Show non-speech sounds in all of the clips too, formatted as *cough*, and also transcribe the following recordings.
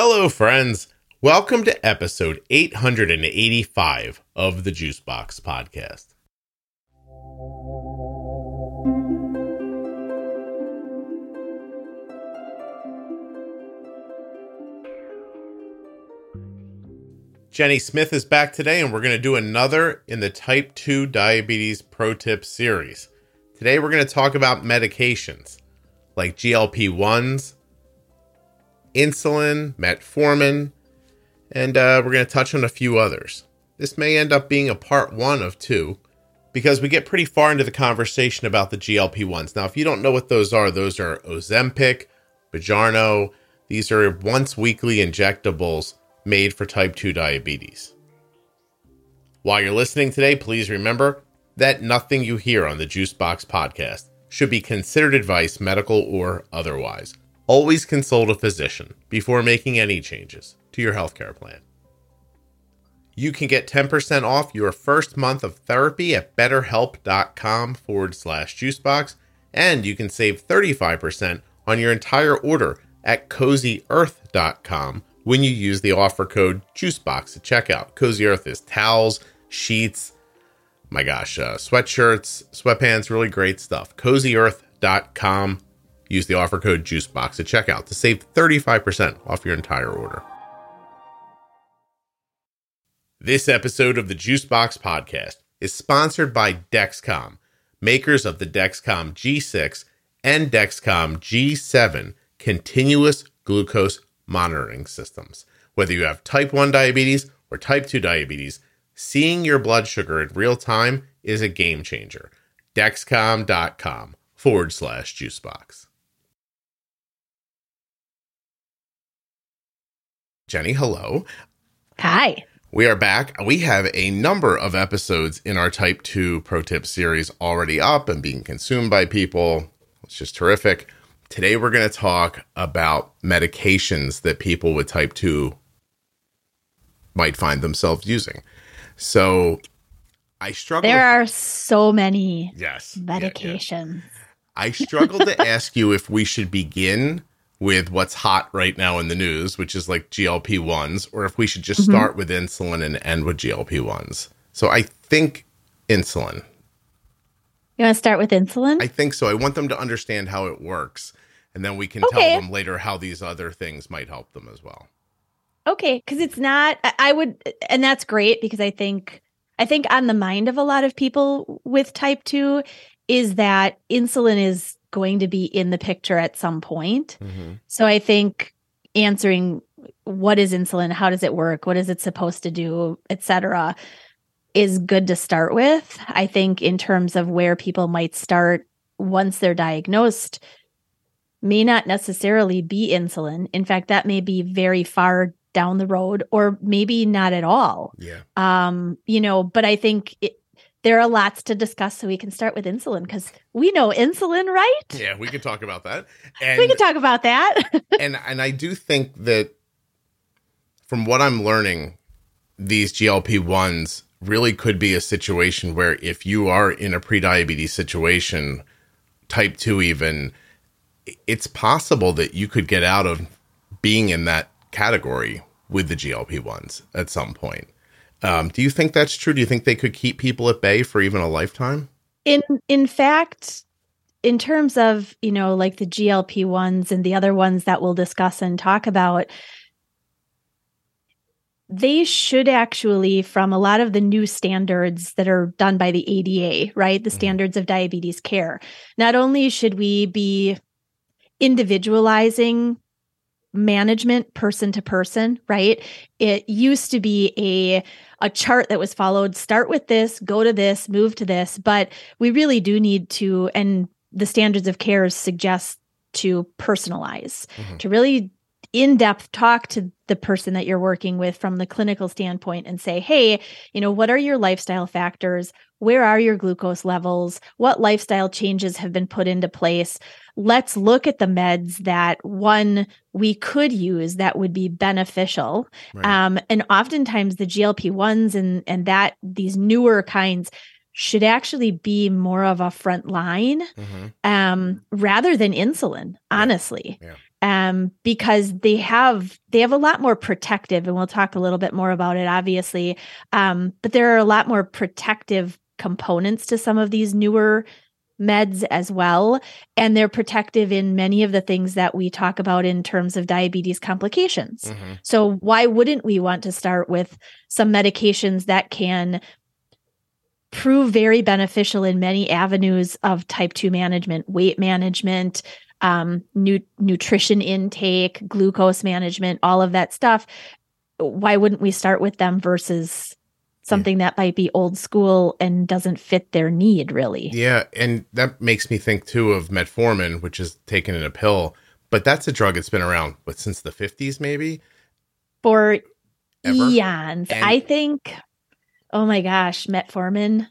Hello, friends. Welcome to episode 885 of the Juicebox Podcast. Jenny Smith is back today, and we're going to do another in the Type 2 Diabetes Pro Tip series. Today, we're going to talk about medications like GLP 1s, insulin, metformin, and uh, we're going to touch on a few others. This may end up being a part one of two because we get pretty far into the conversation about the GLP 1s. Now, if you don't know what those are, those are Ozempic, Mounjaro. These are once weekly injectables made for type 2 diabetes. While you're listening today, please remember that nothing you hear on the Juicebox podcast should be considered advice, medical or otherwise. Always consult a physician before making any changes to your healthcare plan. You can get 10% off your first month of therapy at betterhelp.com forward slash juicebox, and you can save 35% on your entire order at cozyearth.com when you use the offer code JUICEBOX at checkout. Cozy Earth is towels, sheets, my gosh, uh, sweatshirts, sweatpants, really great stuff. CozyEarth.com. Use the offer code JUICEBOX at checkout to save 35% off your entire order. This episode of the Juicebox podcast is sponsored by Dexcom, makers of the Dexcom G6 and Dexcom G7 continuous glucose monitoring systems. Whether you have type 1 diabetes or type 2 diabetes, seeing your blood sugar in real time is a game changer. Dexcom.com forward slash juicebox. Jenny, hello. Hi. We are back. We have a number of episodes in our Type 2 Pro Tip series already up and being consumed by people. It's just terrific. Today, we're going to talk about medications that people with type 2 might find themselves using. So, I struggle. There are so many yes medications. Yeah, yeah. I struggled to ask you if we should begin with what's hot right now in the news, which is like GLP 1s, or if we should just mm-hmm. start with insulin and end with GLP 1s. So, I think insulin. You want to start with insulin? I think so. I want them to understand how it works, and then we can okay. tell them later how these other things might help them as well. Okay, because it's not. I would, and that's great because I think I think on the mind of a lot of people with type two is that insulin is going to be in the picture at some point. Mm-hmm. So I think answering what is insulin, how does it work, what is it supposed to do, etc is good to start with. I think, in terms of where people might start once they're diagnosed, may not necessarily be insulin. In fact, that may be very far down the road or maybe not at all. Yeah. Um, you know, but I think it, there are lots to discuss so we can start with insulin because we know insulin, right? Yeah, we can talk about that. And, we can talk about that. *laughs* and and I do think that from what I'm learning, these GLP ones really could be a situation where if you are in a prediabetes situation, type 2 even, it's possible that you could get out of being in that category with the GLP 1s at some point. Um, do you think that's true? Do you think they could keep people at bay for even a lifetime? In in fact, in terms of, you know, like the GLP ones and the other ones that we'll discuss and talk about, they should actually, from a lot of the new standards that are done by the ADA, right? The mm-hmm. standards of diabetes care. Not only should we be individualizing management person to person, right? It used to be a a chart that was followed start with this, go to this, move to this, but we really do need to and the standards of care suggest to personalize, mm-hmm. to really in depth talk to the person that you're working with from the clinical standpoint and say, hey, you know, what are your lifestyle factors? Where are your glucose levels? What lifestyle changes have been put into place? Let's look at the meds that one we could use that would be beneficial. Right. Um, and oftentimes the GLP ones and and that these newer kinds should actually be more of a front line mm-hmm. um, rather than insulin, honestly. Yeah. um, because they have they have a lot more protective, and we'll talk a little bit more about it, obviously. Um, but there are a lot more protective components to some of these newer meds as well. And they're protective in many of the things that we talk about in terms of diabetes complications. Mm-hmm. So, why wouldn't we want to start with some medications that can prove very beneficial in many avenues of type 2 management, weight management, um, nu- nutrition intake, glucose management, all of that stuff? Why wouldn't we start with them versus something yeah. that might be old school and doesn't fit their need really. Yeah, and that makes me think too of metformin, which is taken in a pill, but that's a drug that's been around but since the 50s maybe for Ever? eons. And- I think oh my gosh, metformin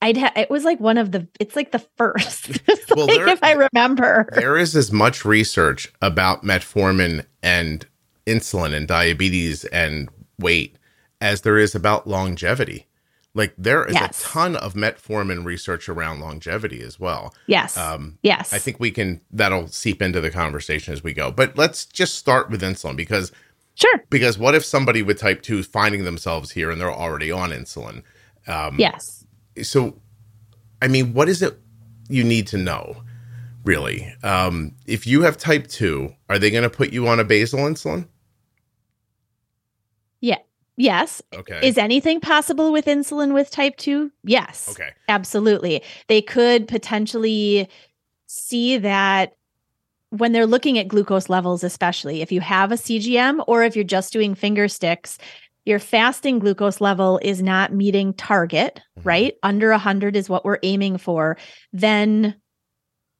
I'd ha- it was like one of the it's like the first *laughs* well, like there, if I remember. There is as much research about metformin and insulin and diabetes and weight as there is about longevity. Like there is yes. a ton of metformin research around longevity as well. Yes. Um, yes. I think we can that'll seep into the conversation as we go. But let's just start with insulin because sure. Because what if somebody with type two is finding themselves here and they're already on insulin? Um, yes. So, I mean, what is it you need to know? Really, um, if you have type two, are they going to put you on a basal insulin? Yeah. Yes. Okay. Is anything possible with insulin with type 2? Yes. Okay. Absolutely. They could potentially see that when they're looking at glucose levels, especially if you have a CGM or if you're just doing finger sticks, your fasting glucose level is not meeting target, mm-hmm. right? Under 100 is what we're aiming for. Then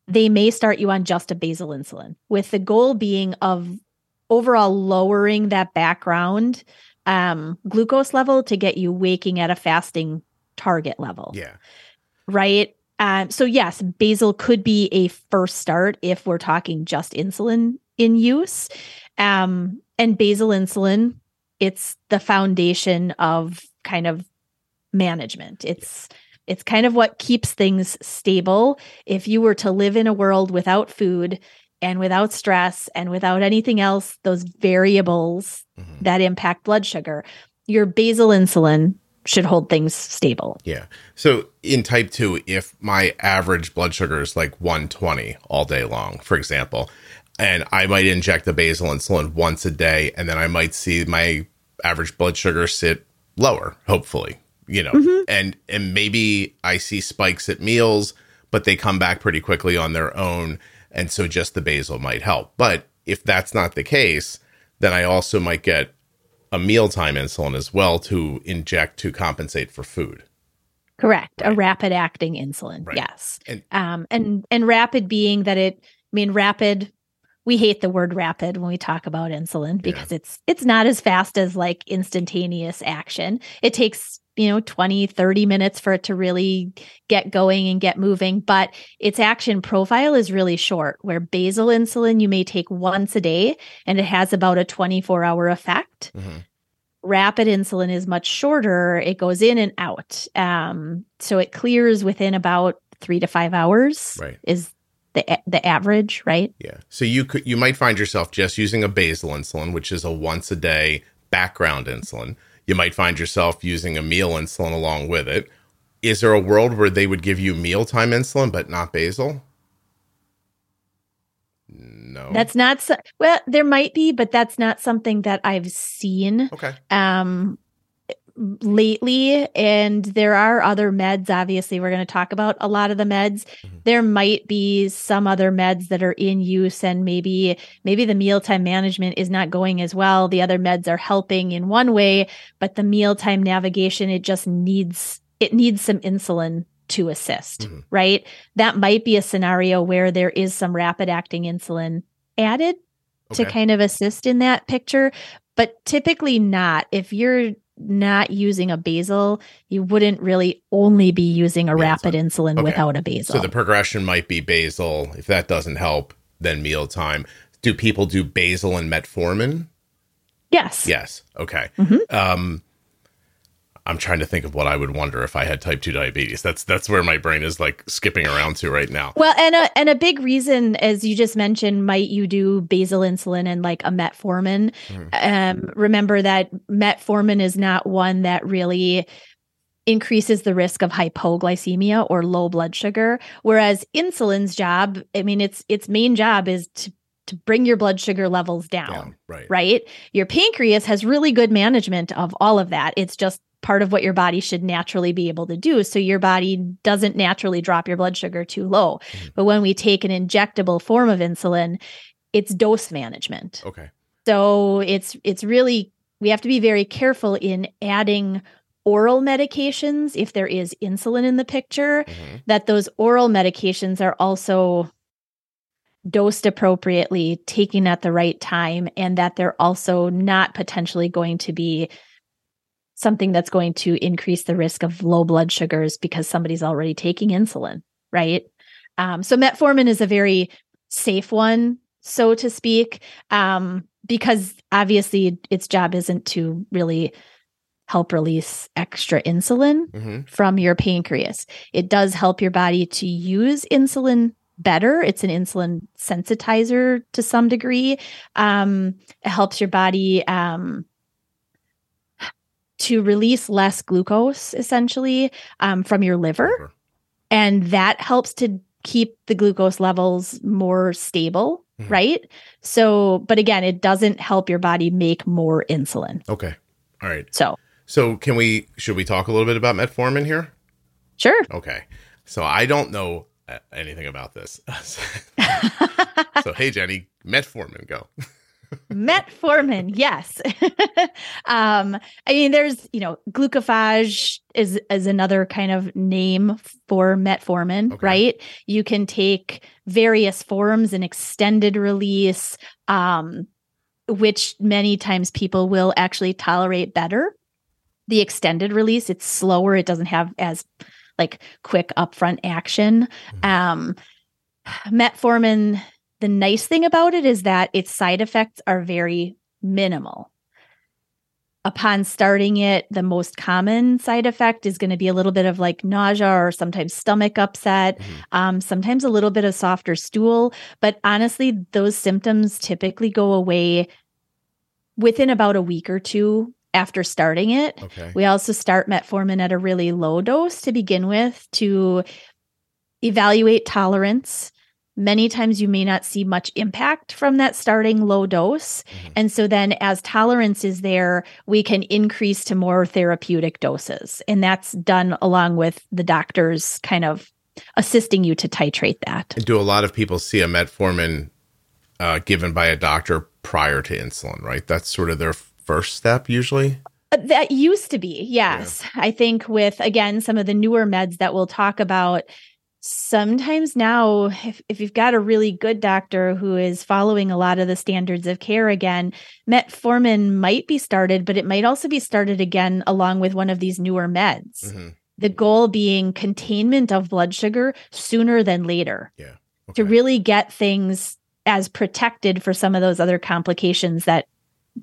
they may start you on just a basal insulin with the goal being of overall lowering that background um, glucose level to get you waking at a fasting target level. Yeah. Right. Um, so yes, basal could be a first start if we're talking just insulin in use. Um, and basal insulin, it's the foundation of kind of management. It's it's kind of what keeps things stable. If you were to live in a world without food and without stress and without anything else, those variables mm-hmm. that impact blood sugar, your basal insulin should hold things stable. Yeah. So in type 2, if my average blood sugar is like 120 all day long, for example, and I might inject the basal insulin once a day, and then I might see my average blood sugar sit lower, hopefully, you know, mm-hmm. and and maybe I see spikes at meals, but they come back pretty quickly on their own and so just the basal might help. But if that's not the case, then I also might get a mealtime insulin as well to inject to compensate for food. Correct. Right. A rapid acting insulin. Right. Yes. And, um, and and rapid being that it I mean rapid we hate the word rapid when we talk about insulin because yeah. it's it's not as fast as like instantaneous action. It takes you know 20 30 minutes for it to really get going and get moving but its action profile is really short where basal insulin you may take once a day and it has about a 24 hour effect. Mm-hmm. rapid insulin is much shorter it goes in and out um, so it clears within about three to five hours right. is the the average right? Yeah so you could you might find yourself just using a basal insulin which is a once a day background insulin you might find yourself using a meal insulin along with it. Is there a world where they would give you mealtime insulin but not basal? No. That's not so, well, there might be, but that's not something that I've seen. Okay. Um lately and there are other meds obviously we're going to talk about a lot of the meds mm-hmm. there might be some other meds that are in use and maybe maybe the mealtime management is not going as well the other meds are helping in one way but the mealtime navigation it just needs it needs some insulin to assist mm-hmm. right that might be a scenario where there is some rapid acting insulin added okay. to kind of assist in that picture but typically not if you're not using a basal, you wouldn't really only be using a rapid insulin okay. without a basal. So the progression might be basal. If that doesn't help, then mealtime. Do people do basal and metformin? Yes. Yes. Okay. Mm-hmm. Um, I'm trying to think of what I would wonder if I had type 2 diabetes. That's that's where my brain is like skipping around to right now. Well, and a and a big reason as you just mentioned might you do basal insulin and like a metformin. Mm. Um remember that metformin is not one that really increases the risk of hypoglycemia or low blood sugar whereas insulin's job i mean its its main job is to to bring your blood sugar levels down, down right right your pancreas has really good management of all of that it's just part of what your body should naturally be able to do so your body doesn't naturally drop your blood sugar too low mm. but when we take an injectable form of insulin it's dose management okay so it's it's really we have to be very careful in adding oral medications, if there is insulin in the picture, mm-hmm. that those oral medications are also dosed appropriately, taken at the right time, and that they're also not potentially going to be something that's going to increase the risk of low blood sugars because somebody's already taking insulin, right? Um, so metformin is a very safe one, so to speak, um, because obviously its job isn't to really help release extra insulin mm-hmm. from your pancreas. It does help your body to use insulin better. It's an insulin sensitizer to some degree. Um, it helps your body um, to release less glucose essentially um, from your liver. And that helps to keep the glucose levels more stable, mm-hmm. right? So, but again, it doesn't help your body make more insulin. Okay. All right. So, so can we should we talk a little bit about metformin here? Sure. Okay. So I don't know uh, anything about this. *laughs* *laughs* so hey Jenny, metformin go. *laughs* metformin, yes. *laughs* um, I mean, there's you know, glucophage is is another kind of name for metformin, okay. right? You can take various forms and extended release, um, which many times people will actually tolerate better the extended release it's slower it doesn't have as like quick upfront action mm-hmm. um metformin the nice thing about it is that its side effects are very minimal upon starting it the most common side effect is going to be a little bit of like nausea or sometimes stomach upset mm-hmm. um, sometimes a little bit of softer stool but honestly those symptoms typically go away within about a week or two after starting it. Okay. We also start metformin at a really low dose to begin with to evaluate tolerance. Many times you may not see much impact from that starting low dose. Mm-hmm. And so then, as tolerance is there, we can increase to more therapeutic doses. And that's done along with the doctors kind of assisting you to titrate that. And do a lot of people see a metformin uh, given by a doctor prior to insulin, right? That's sort of their first step usually? Uh, that used to be, yes. Yeah. I think with, again, some of the newer meds that we'll talk about, sometimes now, if, if you've got a really good doctor who is following a lot of the standards of care again, metformin might be started, but it might also be started again along with one of these newer meds. Mm-hmm. The goal being containment of blood sugar sooner than later. Yeah. Okay. To really get things as protected for some of those other complications that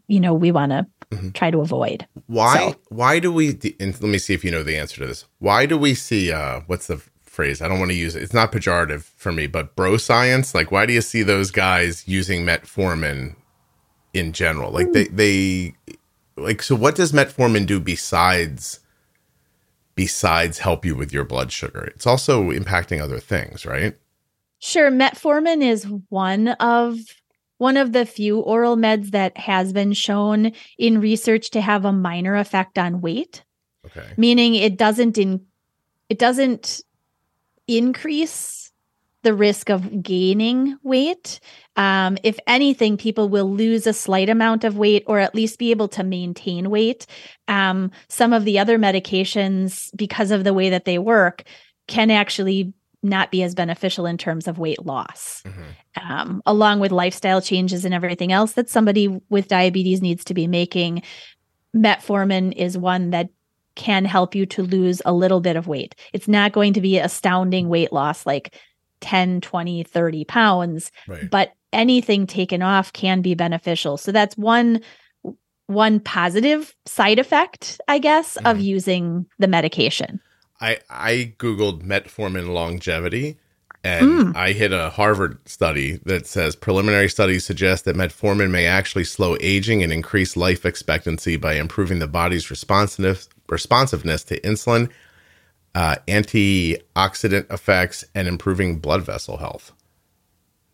you know we want to mm-hmm. try to avoid why so. why do we let me see if you know the answer to this why do we see uh what's the phrase i don't want to use it it's not pejorative for me but bro science like why do you see those guys using metformin in general like they they like so what does metformin do besides besides help you with your blood sugar it's also impacting other things right sure metformin is one of one of the few oral meds that has been shown in research to have a minor effect on weight. Okay. Meaning it doesn't in it doesn't increase the risk of gaining weight. Um, if anything, people will lose a slight amount of weight or at least be able to maintain weight. Um, some of the other medications, because of the way that they work, can actually not be as beneficial in terms of weight loss, mm-hmm. um, along with lifestyle changes and everything else that somebody with diabetes needs to be making. Metformin is one that can help you to lose a little bit of weight. It's not going to be astounding weight loss like 10, 20, 30 pounds, right. but anything taken off can be beneficial. So that's one one positive side effect, I guess, of Mhm. using the medication. I I googled metformin longevity and Mm. I hit a Harvard study that says preliminary studies suggest that metformin may actually slow aging and increase life expectancy by improving the body's responsiveness responsiveness to insulin, uh, antioxidant effects, and improving blood vessel health.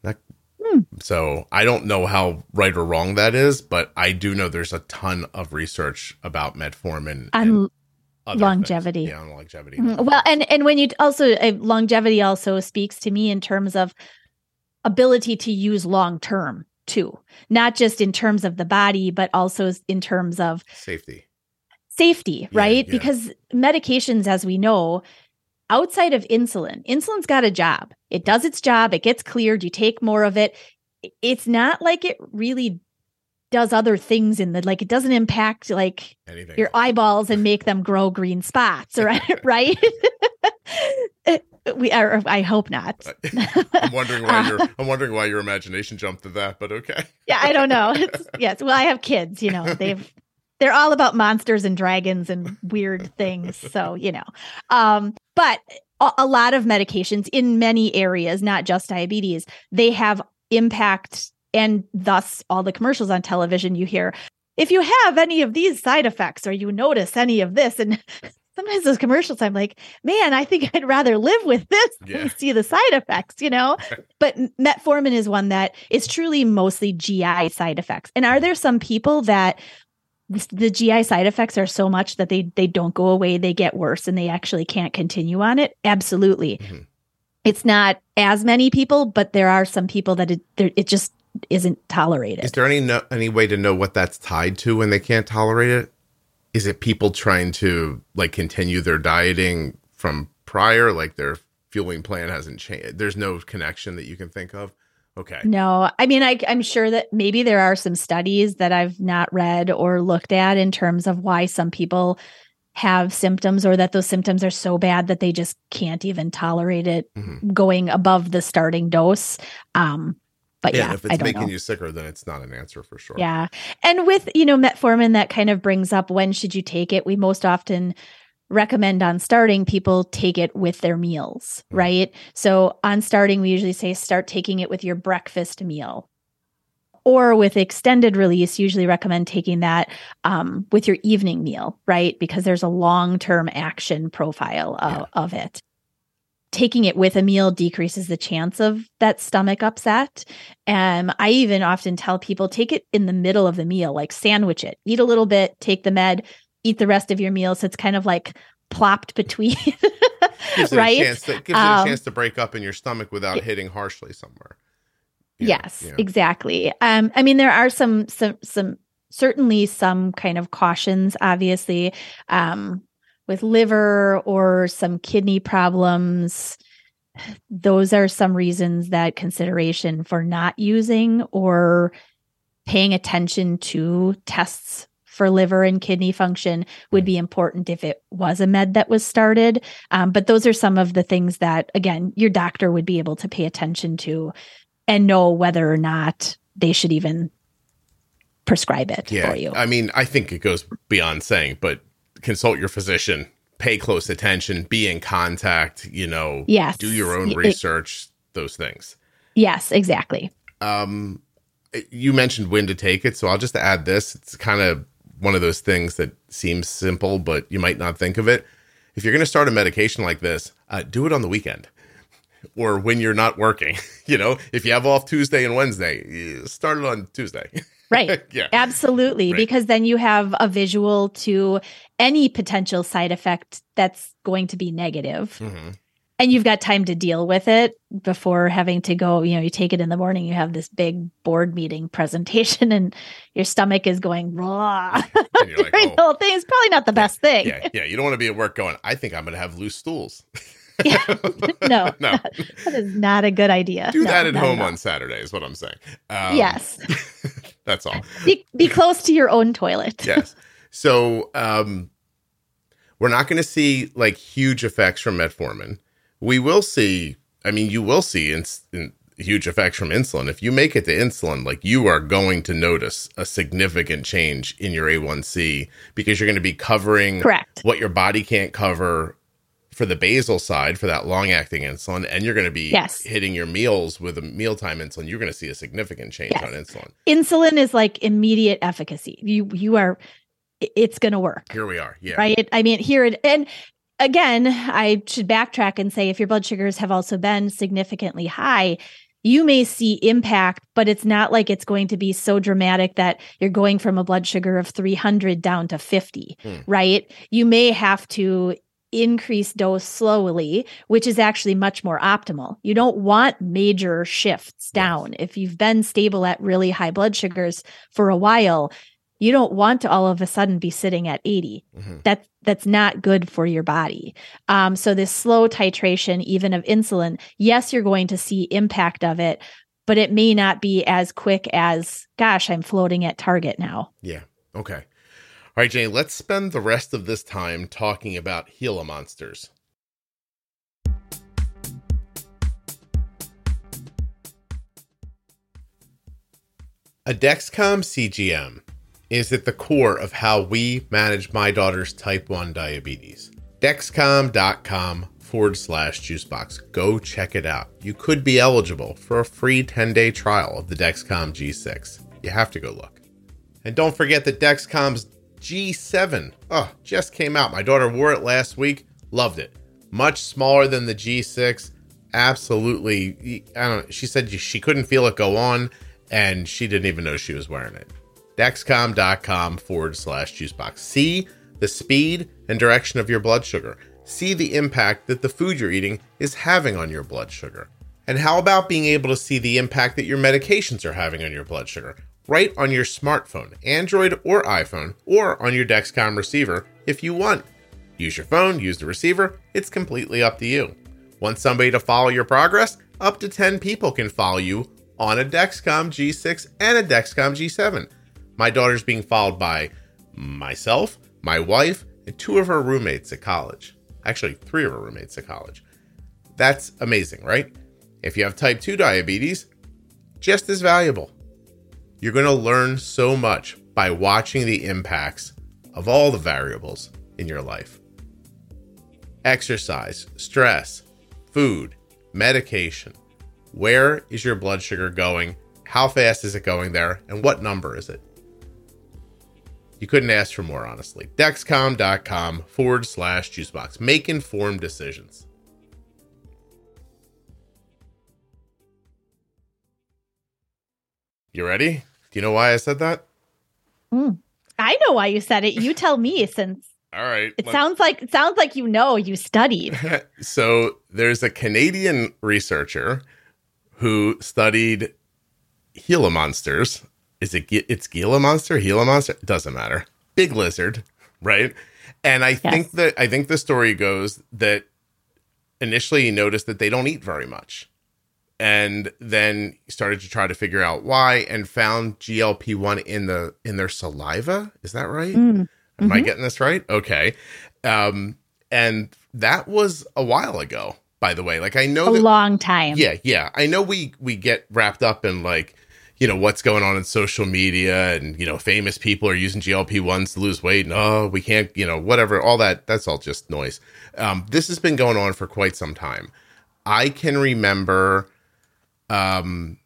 That, Hmm. So I don't know how right or wrong that is, but I do know there's a ton of research about metformin and longevity. things. Yeah, on longevity. Mhm. well, and and when you also uh, longevity also speaks to me in terms of ability to use long term too, not just in terms of the body, but also in terms of Safety. Safety, Yeah, right? yeah. Because medications, as we know, outside of insulin, insulin's got a job. It does its job, it gets cleared, you take more of it. It's not like it really does other things in the like it doesn't impact like Anything. your eyeballs and make them *laughs* grow green spots, *laughs* right? *laughs* right? we are I hope not. I'm wondering why uh, your I'm wondering why your imagination jumped to that, but okay. yeah, I don't know. It's, yes, well, I have kids. You know, they've they're all about monsters and dragons and weird things. So you know, um, but a, a lot of medications in many areas, not just diabetes, they have impact, and thus all the commercials on television you hear. If you have any of these side effects or you notice any of this, and *laughs* sometimes those commercials, I'm like, man, I think I'd rather live with this Yeah. than see the side effects, you know? *laughs* but metformin is one that is truly mostly GI side effects. And are there some people that the- GI side effects are so much that they they don't go away, they get worse, and they actually can't continue on it? Absolutely. Mhm. It's not as many people, but there are some people that it it just isn't tolerated. Is there any no, any way to know what that's tied to when they can't tolerate it? Is it people trying to like continue their dieting from prior, like their fueling plan hasn't changed? There's no connection that you can think of. Okay. No, I mean, I, I'm sure that maybe there are some studies that I've not read or looked at in terms of why some people have symptoms or that those symptoms are so bad that they just can't even tolerate it Mhm. going above the starting dose. Um, but Yeah, yeah, if it's making know. you sicker, then it's not an answer for sure. Yeah. And with, you know, metformin, that kind of brings up when should you take it? We most often recommend on starting people take it with their meals, Mhm. right? So on starting, we usually say start taking it with your breakfast meal. Or with extended release, usually recommend taking that um, with your evening meal, right? Because there's a long term action profile of, Yeah. of it. Taking it with a meal decreases the chance of that stomach upset. Um, I even often tell people take it in the middle of the meal, like sandwich it, eat a little bit, take the med, eat the rest of your meal. So it's kind of like plopped between, *laughs* Gives it right? a chance to, gives it Um, a chance to break up in your stomach without hitting harshly somewhere. Yeah, yes, yeah. exactly. Um, I mean, there are some some some certainly some kind of cautions, obviously, um, with liver or some kidney problems. Those are some reasons that consideration for not using or paying attention to tests for liver and kidney function would be important if it was a med that was started. Um, but those are some of the things that, again, your doctor would be able to pay attention to and know whether or not they should even prescribe it Yeah. for you. I mean, I think it goes beyond saying, but consult your physician, pay close attention, be in contact, you know, yes. do your own Y- it- research, those things. yes, exactly. Um, you mentioned when to take it, so I'll just add this. It's kind of one of those things that seems simple, but you might not think of it. If you're going to start a medication like this, uh, do it on the weekend or when you're not working. *laughs* you know, if you have off Tuesday and Wednesday, start it on Tuesday. *laughs* Right. yeah. Absolutely. Right. Because then you have a visual to any potential side effect that's going to be negative. Mhm. And you've got time to deal with it before having to go, you know, you take it in the morning, you have this big board meeting *laughs* presentation and your stomach is going raw. And you're *laughs* like, During oh, the whole thing is probably not the best thing. yeah, yeah. You don't want to be at work going, I think I'm going to have loose stools. *laughs* Yeah. No. no. That is not a good idea. Do No, that at home on Saturday, is what I'm saying. Um, yes. That's all. Be, be close to your own toilet. yes. So um, we're not going to see like huge effects from metformin. We will see. I mean, you will see in, in huge effects from insulin. If you make it to insulin, like you are going to notice a significant change in your A1C because you're going to be covering Correct. what your body can't cover for the basal side for that long acting insulin and you're going to be Yes. hitting your meals with a mealtime insulin you're going to see a significant change Yes. on insulin Insulin is like immediate efficacy. You you are it's going to work. here we are yeah right? I mean, here it and again, I should backtrack and say if your blood sugars have also been significantly high, you may see impact, but it's not like it's going to be so dramatic that you're going from a blood sugar of 300 down to 50, Hmm. right? You may have to increase dose slowly, which is actually much more optimal. You don't want major shifts down. If you've been stable at really high blood sugars for a while, you don't want to all of a sudden be sitting at 80 Mhm. that that's not good for your body. Um, so this slow titration, even of insulin, yes, you're going to see impact of it, but it may not be as quick as, gosh, I'm floating at target now. yeah okay all right jenny let's spend the rest of this time talking about gila monsters A Dexcom CGM is at the core of how we manage my daughter's type 1 diabetes. Dexcom.com forward slash juicebox. Go check it out. You could be eligible for a free 10 day trial of the Dexcom G6. You have to go look. And don't forget that Dexcom's G7 oh, just came out. My daughter wore it last week, loved it. Much smaller than the G6. Absolutely, I don't. She said she couldn't feel it go on, and she didn't even know she was wearing it. Dexcom.com forward slash juicebox. See the speed and direction of your blood sugar. See the impact that the food you're eating is having on your blood sugar. And how about being able to see the impact that your medications are having on your blood sugar? Right on your smartphone, Android or iPhone, or on your Dexcom receiver if you want. Use your phone, use the receiver, it's completely up to you. Want somebody to follow your progress? Up to 10 people can follow you on a Dexcom G6 and a Dexcom G7. My daughter's being followed by myself, my wife, and two of her roommates at college. Actually, three of her roommates at college. That's amazing, right? If you have type 2 diabetes, just as valuable. You're going to learn so much by watching the impacts of all the variables in your life exercise, stress, food, medication. Where is your blood sugar going? How fast is it going there? And what number is it? You couldn't ask for more, honestly. Dexcom.com forward slash juicebox. Make informed decisions. You ready? Do you know why I said that? Mm. I know why you said it. You *laughs* tell me since All right. it sounds like it sounds like you know you studied. *laughs* so there's a Canadian researcher who studied Gila monsters. Is it it's Gila monster? Gila monster? Doesn't matter. Big lizard, right? And I think that I think the story goes that initially he noticed that they don't eat very much. And then started to try to figure out why and found GLP-1 in the in their saliva. Is that right? Mm. Am I Mhm. getting this right? Okay. Um, and that was a while ago, by the way. Like I know A that long time. yeah, yeah. I know we we get wrapped up in like, you know, what's going on in social media and you know, famous people are using GLP-1s to lose weight and oh, we can't, you know, whatever, all that that's all just noise. Um, this has been going on for quite some time. I can remember um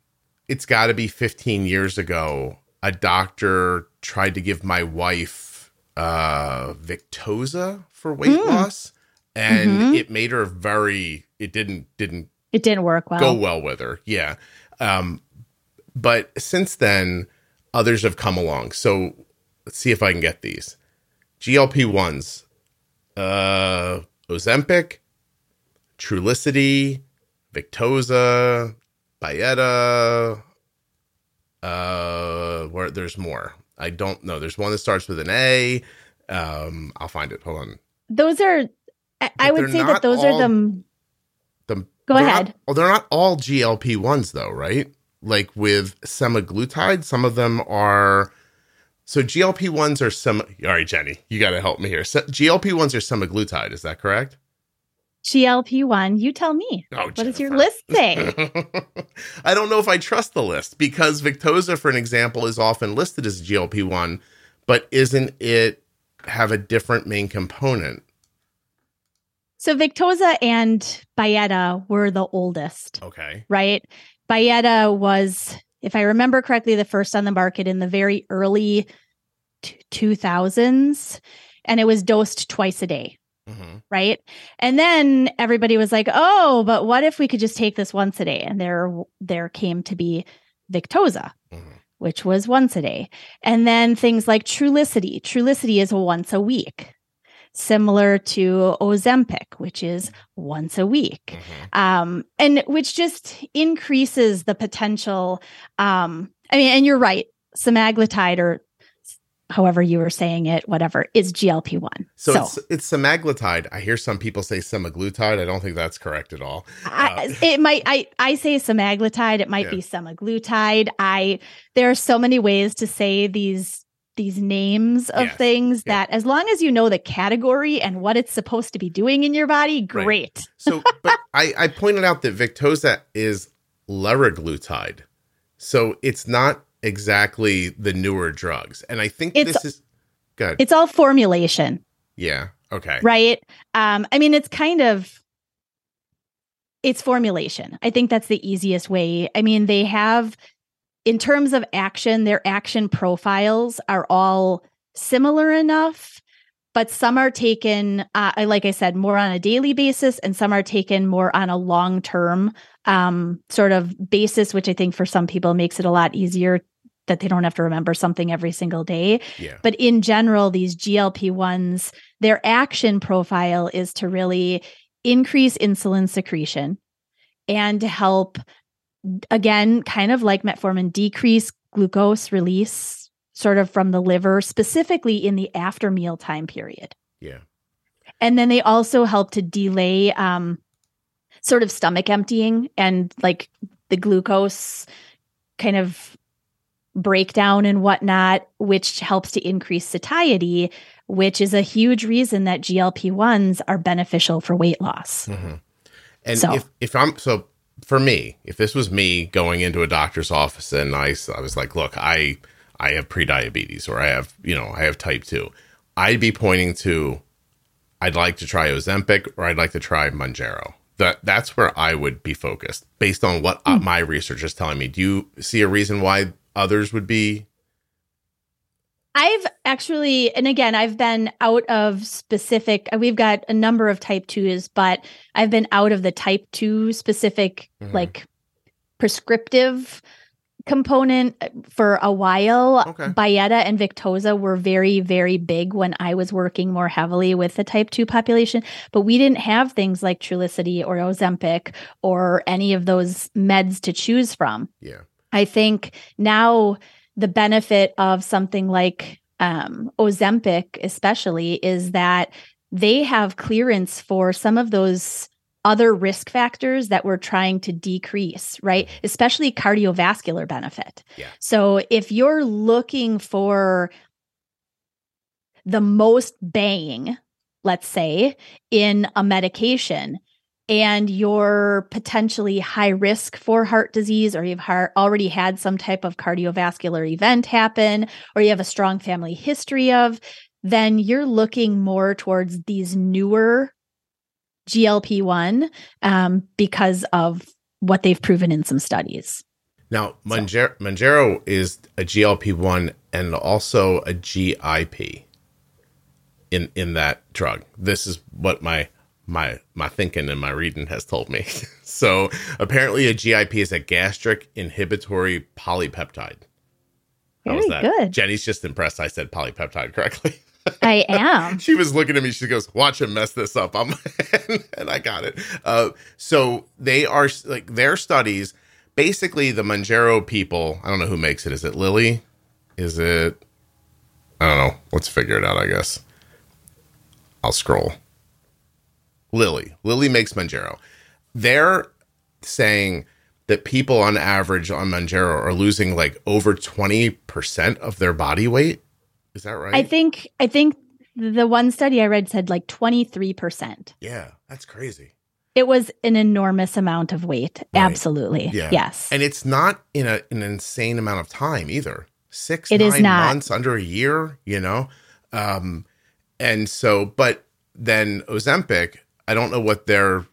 it's got to be 15 years ago a doctor tried to give my wife uh Victoza for weight Mm. loss and Mhm. it made her very it didn't didn't It didn't work well. go well with her. Yeah. Um, but since then, others have come along. So let's see if I can get these. GLP ones, uh, Ozempic, Trulicity, Victoza, Byetta. Uh, where there's more. I don't know. There's one that starts with an A. Um, I'll find it. Hold on. Those are I, I would say that those all- are the The Go ahead. Not, well, they're not all GLP ones though, right? Like with semaglutide, some of them are. So GLP ones are some. All right, Jenny, you got to help me here. So GLP ones are semaglutide. Is that correct? GLP one. You tell me. Oh, what does your list say? *laughs* I don't know if I trust the list because Victoza, for an example, is often listed as GLP one, but isn't it have a different main component? so Victoza and Byetta were the oldest, Okay. right? Byetta was, if I remember correctly, the first on the market in the very early two thousands, and it was dosed twice a day. hmm right? And then everybody was like, "Oh, but what if we could just take this once a day?" And there there came to be Victoza, Mhm. which was once a day. And then things like Trulicity. Trulicity is once a week. Similar to Ozempic, which is once a week. hmm Um, and which just increases the potential. Um, I mean, and you're right, semaglutide or however you were saying it, whatever, is GLP one. So, it's it's semaglutide. I hear some people say semaglutide. I don't think that's correct at all. I, it might I I say semaglutide. It might Yeah. be semaglutide. I there are so many ways to say these these names of Yes. things Yeah. that as long as you know the category and what it's supposed to be doing in your body, great. So, *laughs* but I, I pointed out that Victoza is liraglutide. So it's not exactly the newer drugs. And I think It's- this is good. It's all formulation, Yeah. Okay. right? Um, I mean, it's kind of it's formulation. I think that's the easiest way. I mean, they have in terms of action, their action profiles are all similar enough, but some are taken, uh, like I said, more on a daily basis, and some are taken more on a long term um, sort of basis, which I think for some people makes it a lot easier that they don't have to remember something every single day. Yeah. But in general, these GLP 1s, their action profile is to really increase insulin secretion and to help, again, kind of like metformin, decrease glucose release sort of from the liver, specifically in the after meal time period. Yeah. And then they also help to delay um, sort of stomach emptying and like the glucose kind of breakdown and whatnot, which helps to increase satiety, which is a huge reason that GLP 1s are beneficial for weight loss. hmm And So- if, if I'm so for me, if this was me going into a doctor's office and I, I was like, look, I I have prediabetes or I have, you know, I have type two, I'd be pointing to I'd like to try Ozempic or I'd like to try Mounjaro. That that's where I would be focused based on what uh, my research is telling me. Do you see a reason why others would be? I've actually, and again, I've been out of specific, uh, we've got a number of type 2s, but I've been out of the type 2 specific, Mhm. like prescriptive component uh, for a while. Okay. Byetta and Victoza were very, very big when I was working more heavily with the type 2 population, but we didn't have things like Trulicity or Ozempic or any of those meds to choose from. Yeah. I think now the benefit of something like um, Ozempic, especially, is that they have clearance for some of those other risk factors that we're trying to decrease, right? Especially cardiovascular benefit. Yeah. So if you're looking for the most bang, let's say, in a medication, and you're potentially high risk for heart disease, or you've already had some type of cardiovascular event happen, or you have a strong family history of, then you're looking more towards these newer GLP 1 um, because of what they've proven in some studies. Now, Mounjaro, Mounjaro is a GLP one and also a GIP in in that drug. This is what my my my thinking and my reading has told me. *laughs* so apparently, a GIP is a gastric inhibitory polypeptide. How Very that? good. Jenny's just impressed. I said polypeptide correctly. I *laughs* am. she was looking at me. She goes, "Watch him mess this up." I'm, *laughs* and I got it. Uh, so they are like their studies. Basically, the Mounjaro people. I don't know who makes it. Is it Lilly? Is it? I don't know. Let's figure it out. I guess. I'll scroll. Lilly. Lily makes Mounjaro. They're saying that people on average on Mounjaro are losing like over 20% of their body weight. Is that right? I think I think the one study I read said like 23%. Yeah, that's crazy. It was an enormous amount of weight. Right. Absolutely. Yeah. Yes. And it's not in a, an insane amount of time either. Six, It is nine not. months, under a year, you know? Um, and so, but then Ozempic, I don't know what their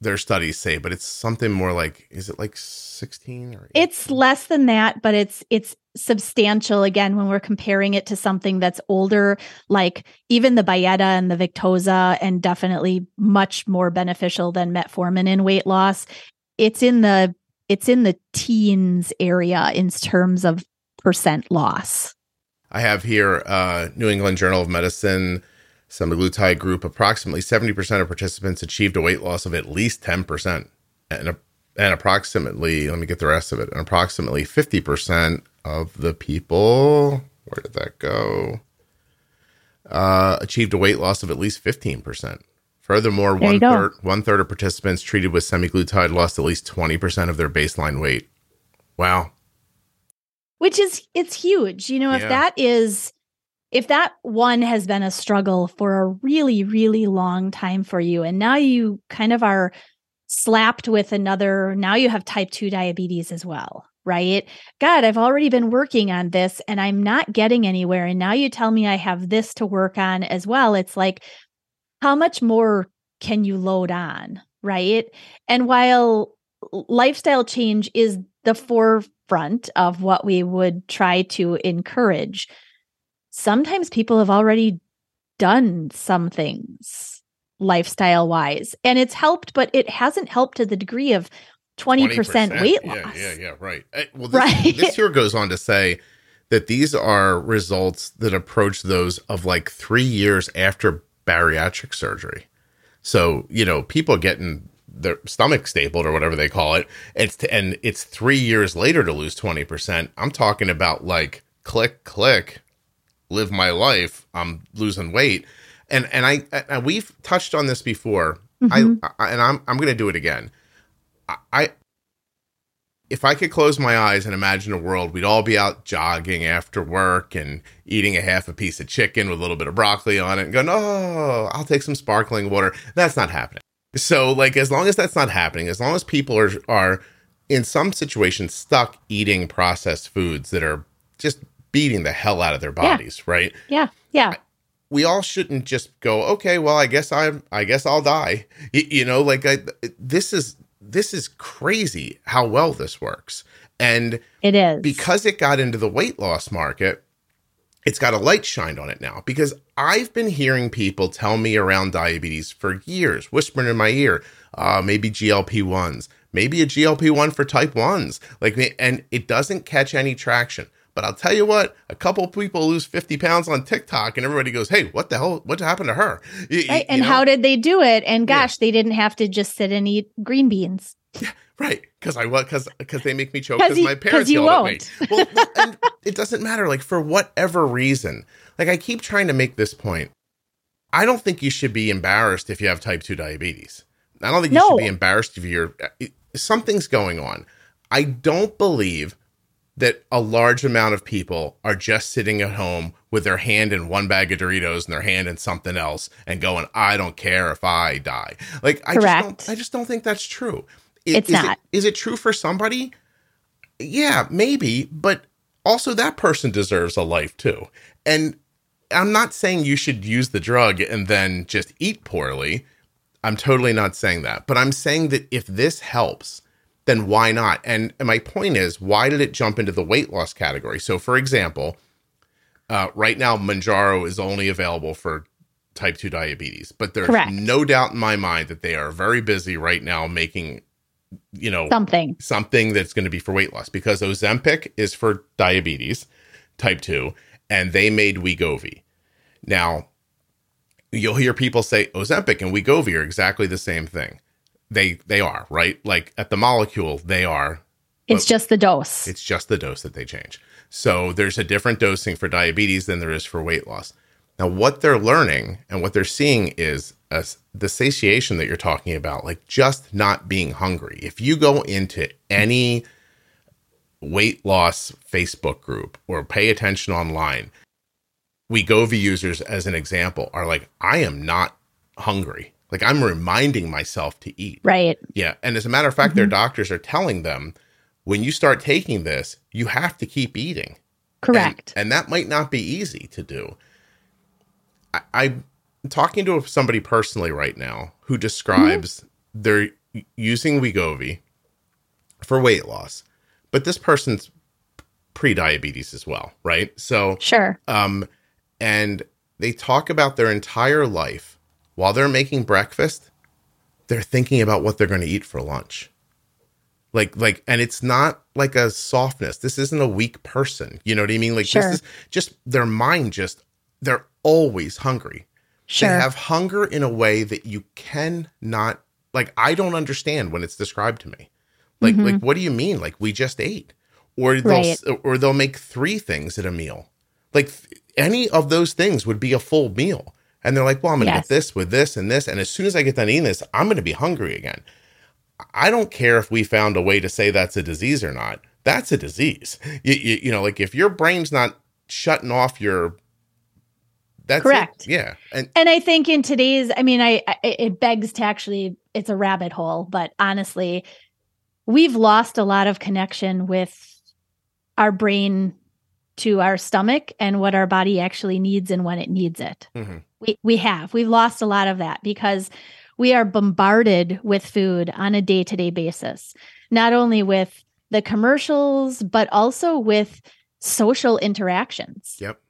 their studies say, but it's something more like, is it like 16 or 18? It's less than that, but it's it's substantial again when we're comparing it to something that's older, like even the Byetta and the Victoza, and definitely much more beneficial than metformin in weight loss. It's in the it's in the teens area in terms of percent loss. I have here uh, New England Journal of Medicine, semaglutide group. Approximately 70% of participants achieved a weight loss of at least 10%. And, and approximately, let me get the rest of it, and approximately 50% of the people, where did that go? Uh, achieved a weight loss of at least 15%. Furthermore, one third, one third of participants treated with semaglutide lost at least 20% of their baseline weight. Wow. which is it's huge you know if that is if that one has been a struggle for a really really long time for you and now you kind of are slapped with another now you have type 2 diabetes as well right god i've already been working on this and i'm not getting anywhere and now you tell me i have this to work on as well it's like how much more can you load on right and while lifestyle change is the forefront of what we would try to encourage. Sometimes people have already done some things lifestyle wise, and it's helped, but it hasn't helped to the degree of 20%, weight loss. Yeah, yeah, yeah, right. Uh, Well, this, Right. this here goes on to say that these are results that approach those of like three years after bariatric surgery. So, you know, people getting their stomach stapled or whatever they call it. It's t- and it's three years later to lose 20%. I'm talking about like click, click, live my life. I'm losing weight. And, and I, and we've touched on this before. Mhm. I, I, and I'm, I'm going to do it again. I, I, if I could close my eyes and imagine a world, we'd all be out jogging after work and eating a half a piece of chicken with a little bit of broccoli on it and going, oh, I'll take some sparkling water. That's not happening. So, like, as long as that's not happening, as long as people are, are in some situations stuck eating processed foods that are just beating the hell out of their bodies, right? Yeah. Yeah. we all shouldn't just go okay well i guess i'm i guess i'll die Y- you, know like I, this is this is crazy how well this works and It is. because it got into the weight loss market it's got a light shined on it now because i've been hearing people tell me around diabetes for years whispering in my ear uh, maybe glp-1s maybe a glp-1 for type 1s like and it doesn't catch any traction but I'll tell you what, a couple people lose 50 pounds on TikTok and everybody goes, hey, what the hell? What happened to her? Y- y- right. you And know? how did they do it? And Yeah. gosh, they didn't have to just sit and eat green beans. Right, because I was because because they make me choke 'Cause because my parents you yelled won't. at me. Well, well, and it doesn't matter. Like for whatever reason, like I keep trying to make this point. I don't think you should be embarrassed if you have type two diabetes. I don't think you No. should be embarrassed if you're eh, something's going on. I don't believe that a large amount of people are just sitting at home with their hand in one bag of Doritos and their hand in something else and going, I don't care if I die. Like I just don't I just don't think that's true. I- It's is not. is it true for somebody? Yeah, maybe, but also that person deserves a life too. And I'm not saying you should use the drug and then just eat poorly. I'm totally not saying that. But I'm saying that if this helps, then why not? And, and my point is, why did it jump into the weight loss category? So, for example, uh, right now, Mounjaro is only available for type 2 diabetes, but there's Correct. no doubt in my mind that they are very busy right now making, you know, Something. something that's going to be for weight loss because Ozempic is for diabetes type 2 and they made Wegovy. Now, you'll hear people say Ozempic and Wegovy are exactly the same thing. They they are, right? Like at the molecule they are. It's just the dose. It's just the dose that they change. So there's a different dosing for diabetes than there is for weight loss. Now, what they're learning and what they're seeing is a, the satiation that you're talking about, like just not being hungry. If you go into any weight loss Facebook group or pay attention online, Wegovy users, as an example, are like, I am not hungry. Like I'm reminding myself to eat. Right. Yeah. And as a matter of fact, their doctors are telling them when you start taking this, you have to keep eating. Correct. And, and that might not be easy to do. I, I'm talking to somebody personally right now who describes they're using Wegovy for weight loss, but this person's pre-diabetes as well, right? So sure. um, and they talk about their entire life while they're making breakfast. They're thinking about what they're going to eat for lunch. Like, like, and it's not like a softness. This isn't a weak person. You know what I mean? Like, Sure. this is just their mind. Just they're always hungry. Sure. They have hunger in a way that you cannot. Like, I don't understand when it's described to me. Like, Mhm. like, what do you mean? Like, we just ate, or they'll, Right. or they'll make three things at a meal. Like, any of those things would be a full meal. And they're like, well, I'm going to Yes. get this with this and this. And as soon as I get done eating this, I'm going to be hungry again. I don't care if we found a way to say that's a disease or not. That's a disease. You, you, you know, like if your brain's not shutting off your. That's it. Correct. Yeah. And And I think in today's, I mean, I, I it begs to actually, it's a rabbit hole, but honestly, we've lost a lot of connection with our brain to our stomach and what our body actually needs and when it needs it. Mhm. We we have. We've lost a lot of that because we are bombarded with food on a day-to-day basis. Not only with the commercials, but also with social interactions. Yep.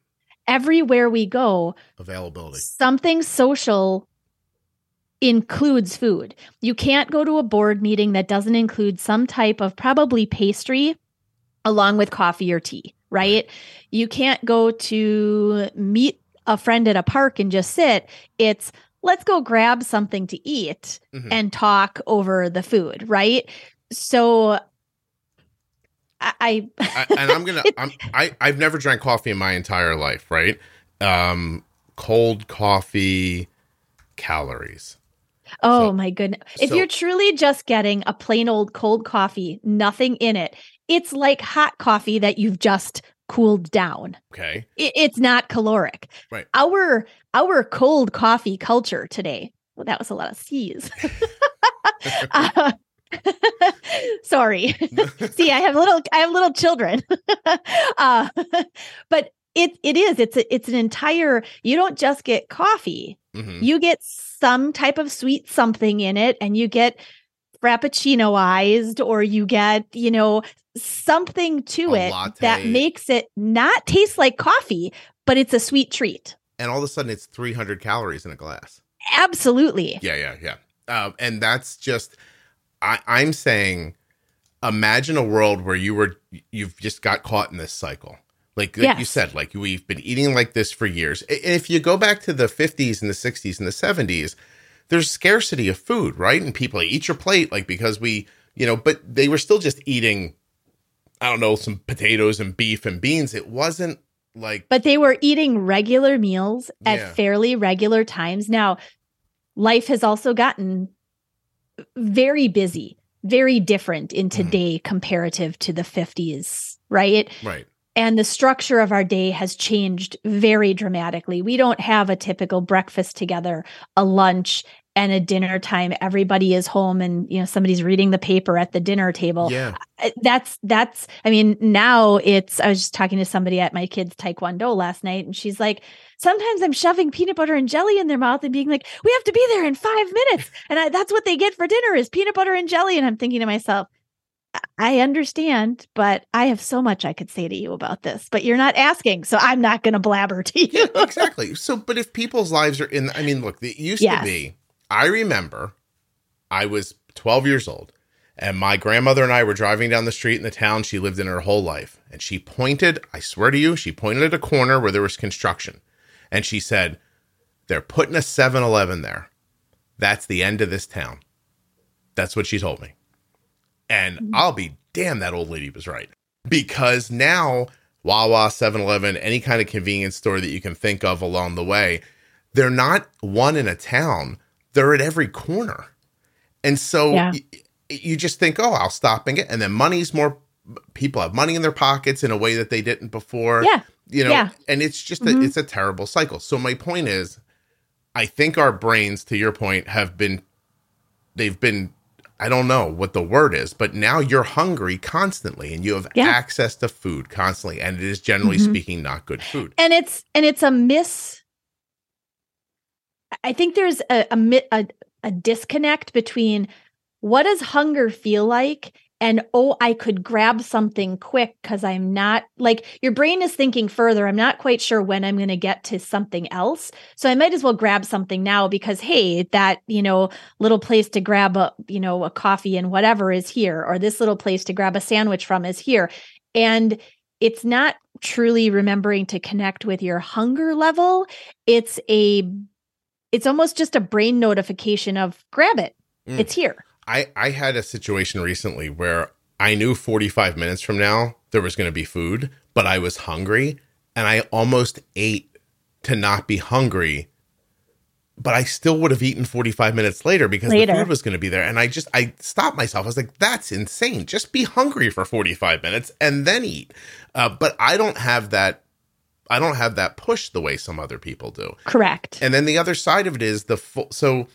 Everywhere we go, availability. something social includes food. You can't go to a board meeting that doesn't include some type of probably pastry along with coffee or tea, right? You can't go to meet a friend at a park and just sit. It's let's go grab something to eat Mhm. and talk over the food, right? So I, I I, and I'm gonna. I'm. *laughs* I. I've never drank coffee in my entire life. Right. Um. Cold coffee, calories. Oh So- my goodness. If so- you're truly just getting a plain old cold coffee, nothing in it, it's like hot coffee that you've just cooled down. Okay. I- It's not caloric. Right. Our our cold coffee culture today. Well, that was a lot of C's. *laughs* *laughs* Uh, *laughs* sorry. See, I have little I have little children. uh, but it it is it's a, it's an entire you don't just get coffee Mhm. you get some type of sweet something in it and you get frappuccinoized or you get you know something to A it latte. that makes it not taste like coffee but it's a sweet treat And all of a sudden, it's 300 calories in a glass. absolutely Yeah, yeah, yeah. Um, and that's just, I, I'm saying, imagine a world where you were, you've just got caught in this cycle. Like, like you said, like we've been eating like this for years. If you go back to the 50s and the 60s and the 70s, there's scarcity of food, right? And people eat your plate, like because we, you know, but they were still just eating, I don't know, some potatoes and beef and beans. It wasn't like, but they were eating regular meals at Yeah. fairly regular times now life has also gotten very busy very different in Mm-hmm. today comparative to the 50s right right. And the structure of our day has changed very dramatically. We don't have a typical breakfast together, a lunch and a dinner time. Everybody is home and you know somebody's reading the paper at the dinner table. Yeah. Uh, That's that's I mean now it's I was just talking to somebody at my kids taekwondo last night and she's like sometimes I'm shoving peanut butter and jelly in their mouth and being like we have to be there in 5 minutes and I, that's what they get for dinner is peanut butter and jelly and I'm thinking to myself I understand, but I have so much I could say to you about this, but you're not asking, so I'm not going to blabber to you. yeah, *laughs* exactly. So, but if people's lives are in, I mean, look, it used Yes. to be, I remember I was 12 years old and my grandmother and I were driving down the street in the town she lived in her whole life. And she pointed, I swear to you, she pointed at a corner where there was construction. And she said, They're putting a 7 Eleven there. That's the end of this town. That's what she told me. And I'll be damn, that old lady was right. Because now, Wawa, 7 Eleven, any kind of convenience store that you can think of along the way, they're not one in a town, they're at every corner. And so Yeah. y- you just think, oh, I'll stop and get, and then money's more, people have money in their pockets in a way that they didn't before. Yeah. You know, Yeah. and it's just, a, Mhm. it's a terrible cycle. So my point is, I think our brains, to your point, have been, they've been, I don't know what the word is, but now you're hungry constantly and you have Yeah. access to food constantly. And it is generally Mhm. speaking not good food. and it's and it's a miss i think there's a a, a a disconnect between what does hunger feel like and oh i could grab something quick because i'm not like your brain is thinking further. I'm not quite sure when i'm going to get to something else. So i might as well grab something now because hey that you know little place to grab a you know a coffee and whatever is here or this little place to grab a sandwich from is here. And it's not truly remembering to connect with your hunger level. It's a it's almost just a brain notification of grab it. Mm. it's here I, I had a situation recently where I knew 45 minutes from now there was going to be food, but I was hungry and I almost ate to not be hungry. But I still would have eaten 45 minutes later because Later. the food was going to be there. And I just, I stopped myself. I was like, that's insane. Just be hungry for 45 minutes and then eat. Uh, but I don't have that. I don't have that push the way some other people do. correct And then the other side of it is the full. So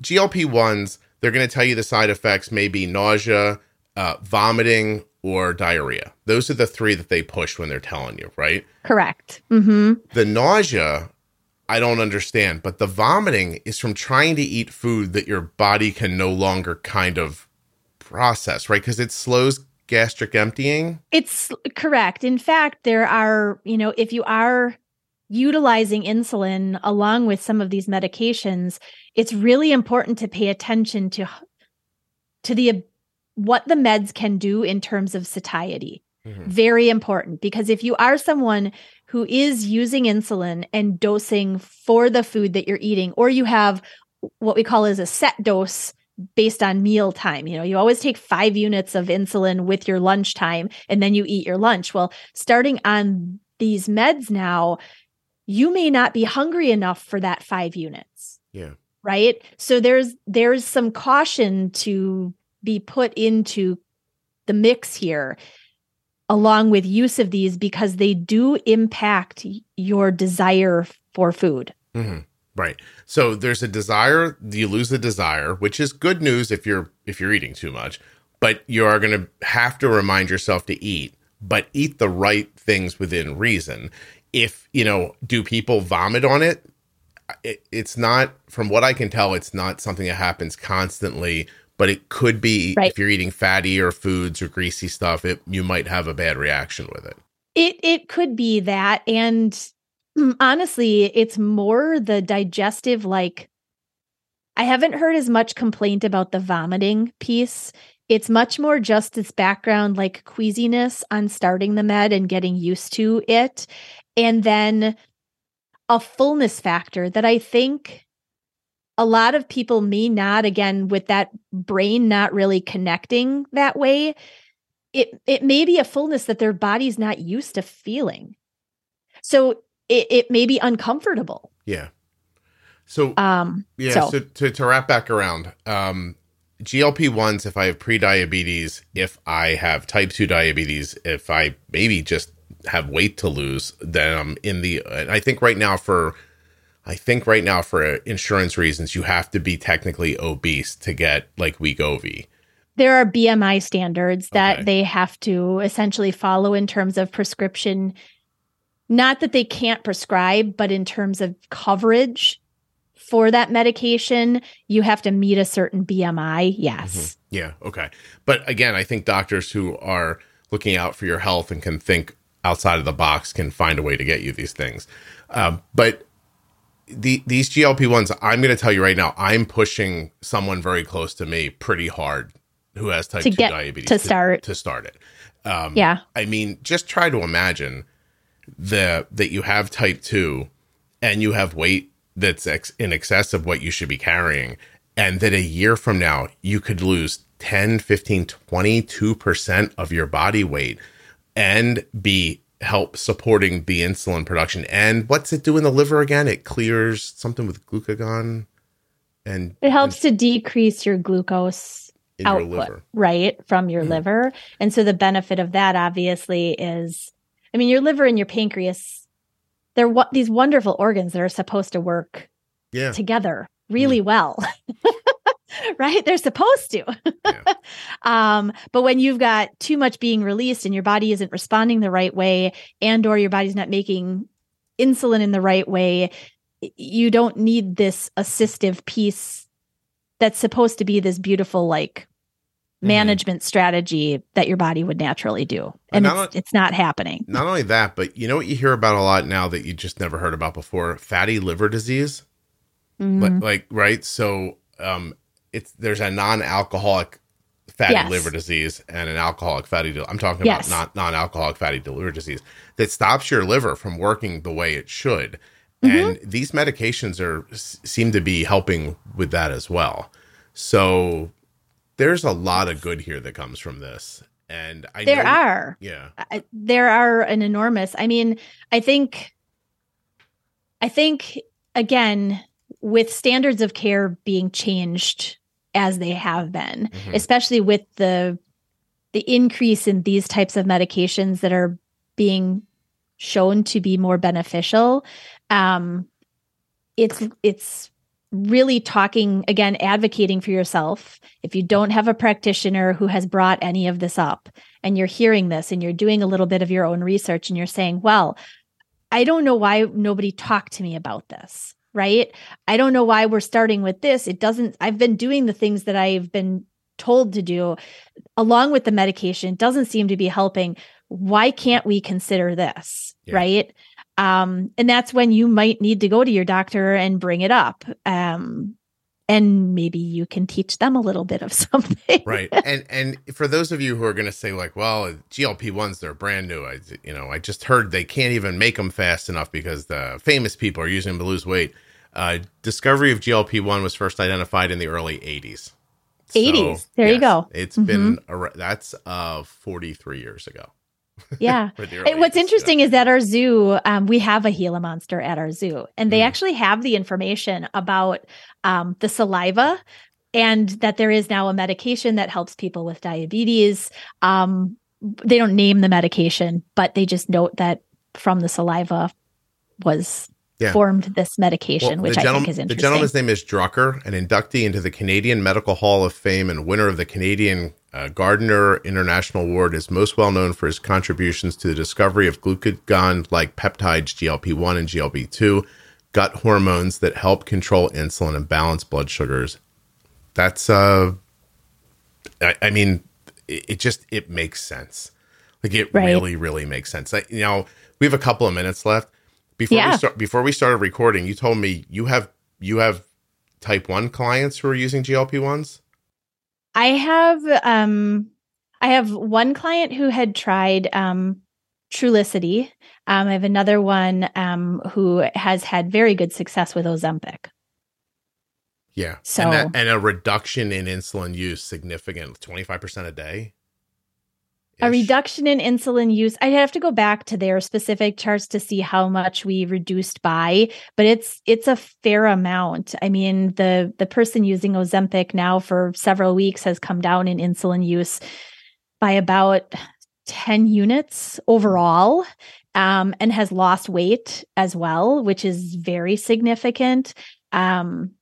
GLP ones, they're going to tell you the side effects may be nausea, uh, vomiting, or diarrhea. Those are the three that they push when they're telling you, right? correct mm-hmm The nausea, I don't understand, but the vomiting is from trying to eat food that your body can no longer kind of process, right? Because it slows gastric emptying. It's correct. In fact, there are, you know, if you are utilizing insulin along with some of these medications, it's really important to pay attention to to the what the meds can do in terms of satiety. Mhm. Very important because if you are someone who is using insulin and dosing for the food that you're eating or you have what we call as a set dose based on meal time. You know, you always take five units of insulin with your lunchtime and then you eat your lunch. Well, starting on these meds now, you may not be hungry enough for that five units. Yeah. Right. So there's there's some caution to be put into the mix here along with use of these because they do impact your desire for food. Mhm. Right. So there's a desire, you lose the desire, which is good news if you're if you're eating too much, but you are going to have to remind yourself to eat, but eat the right things within reason. If, you know, do people vomit on it? it it's not from what I can tell it's not something that happens constantly, but it could be Right. if you're eating fatty or foods or greasy stuff, it you might have a bad reaction with it. It it could be that and mm, honestly, it's more the digestive like I haven't heard as much complaint about the vomiting piece. It's much more just this background like queasiness on starting the med and getting used to it and then a fullness factor that I think a lot of people may not again with that brain not really connecting that way it it may be a fullness that their body's not used to feeling so it, it may be uncomfortable Yeah. So um Yeah. So- So, to, to wrap back around, um, GLP ones, if I have pre-diabetes, if I have type two diabetes, if I maybe just have weight to lose, then I'm in the. And I think right now for, I think right now for insurance reasons, you have to be technically obese to get like Wegovy. there are bmi standards that Okay. they have to essentially follow in terms of prescription not that they can't prescribe but in terms of coverage for that medication you have to meet a certain bmi yes Yeah. Okay. But again, I think doctors who are looking out for your health and can think outside of the box can find a way to get you these things. Um, but the these GLP ones, I'm going to tell you right now, I'm pushing someone very close to me pretty hard who has type To two get- diabetes to start. to start it. Um, yeah I mean, just try to imagine the that you have type 2 and you have weight that's ex- in excess of what you should be carrying and that a year from now you could lose 10, 15, 22% of your body weight and be help supporting the insulin production. And what's it do in the liver again? It clears something with glucagon and it helps to decrease your glucose in your output liver. right from your Mhm. liver and so the benefit of that obviously is i mean your liver and your pancreas they're what these wonderful organs that are supposed to work yeah. together really well. *laughs* right? They're supposed to. Yeah. *laughs* um, but when you've got too much being released and your body isn't responding the right way, and or your body's not making insulin in the right way, you don't need this assistive piece that's supposed to be this beautiful like mm-hmm. management strategy that your body would naturally do and it's, only, it's not happening not only that but you know what you hear about a lot now that you just never heard about before fatty liver disease mm-hmm. like, right so um it's there's a non-alcoholic fatty yes. liver disease and an alcoholic fatty i'm talking yes. about non non-alcoholic fatty liver disease that stops your liver from working the way it should mm-hmm. and these medications are seem to be helping with that as well so there's a lot of good here that comes from this and I there know, are yeah I, there are an enormous i mean i think i think again with standards of care being changed as they have been, mm-hmm. especially with the the increase in these types of medications that are being shown to be more beneficial. Um, it's it's really talking again advocating for yourself if you don't have a practitioner who has brought any of this up and you're hearing this and you're doing a little bit of your own research and you're saying well i don't know why nobody talked to me about this right? I don't know why we're starting with this. It doesn't, I've been doing the things that I've been told to do along with the medication, doesn't seem to be helping. Why can't we consider this? Yeah. Right. Um, and that's when you might need to go to your doctor and bring it up. Um, and maybe you can teach them a little bit of *laughs* something. right. And and for those of you who are going to say like, well, GLP-1s they're brand new. I you know, I just heard they can't even make them fast enough because the famous people are using them to lose weight. Uh, discovery of GLP-1 was first identified in the early 80s. 80s. So, there yes, you go. It's mm-hmm. been a, that's uh 43 years ago. Yeah. *laughs* what's interesting is that our zoo, um, we have a Gila monster at our zoo, and they mm. actually have the information about um, the saliva and that there is now a medication that helps people with diabetes. Um, they don't name the medication, but they just note that from the saliva was yeah. formed this medication, well, which I think is interesting. The gentleman's name is Drucker, an inductee into the Canadian Medical Hall of Fame and winner of the Canadian uh, Gairdner International Award, is most well known for his contributions to the discovery of glucagon-like peptides GLP-1 and GLP-2, gut hormones that help control insulin and balance blood sugars. That's, uh, I, I mean, it, it, just it makes sense. Like it right. really, really makes sense. I, you know, we have a couple of minutes left before yeah. we start, before we started recording, you told me you have you have type one clients who are using GLP ones. I have um I have one client who had tried um Trulicity. Um, I have another one um, who has had very good success with Ozempic. Yeah. So and, that, and a reduction in insulin use significant, twenty five percent a day a reduction in insulin use. I have to go back to their specific charts to see how much we reduced by, but it's it's a fair amount. I mean, the the person using Ozempic now for several weeks has come down in insulin use by about 10 units overall um, and has lost weight as well, which is very significant um,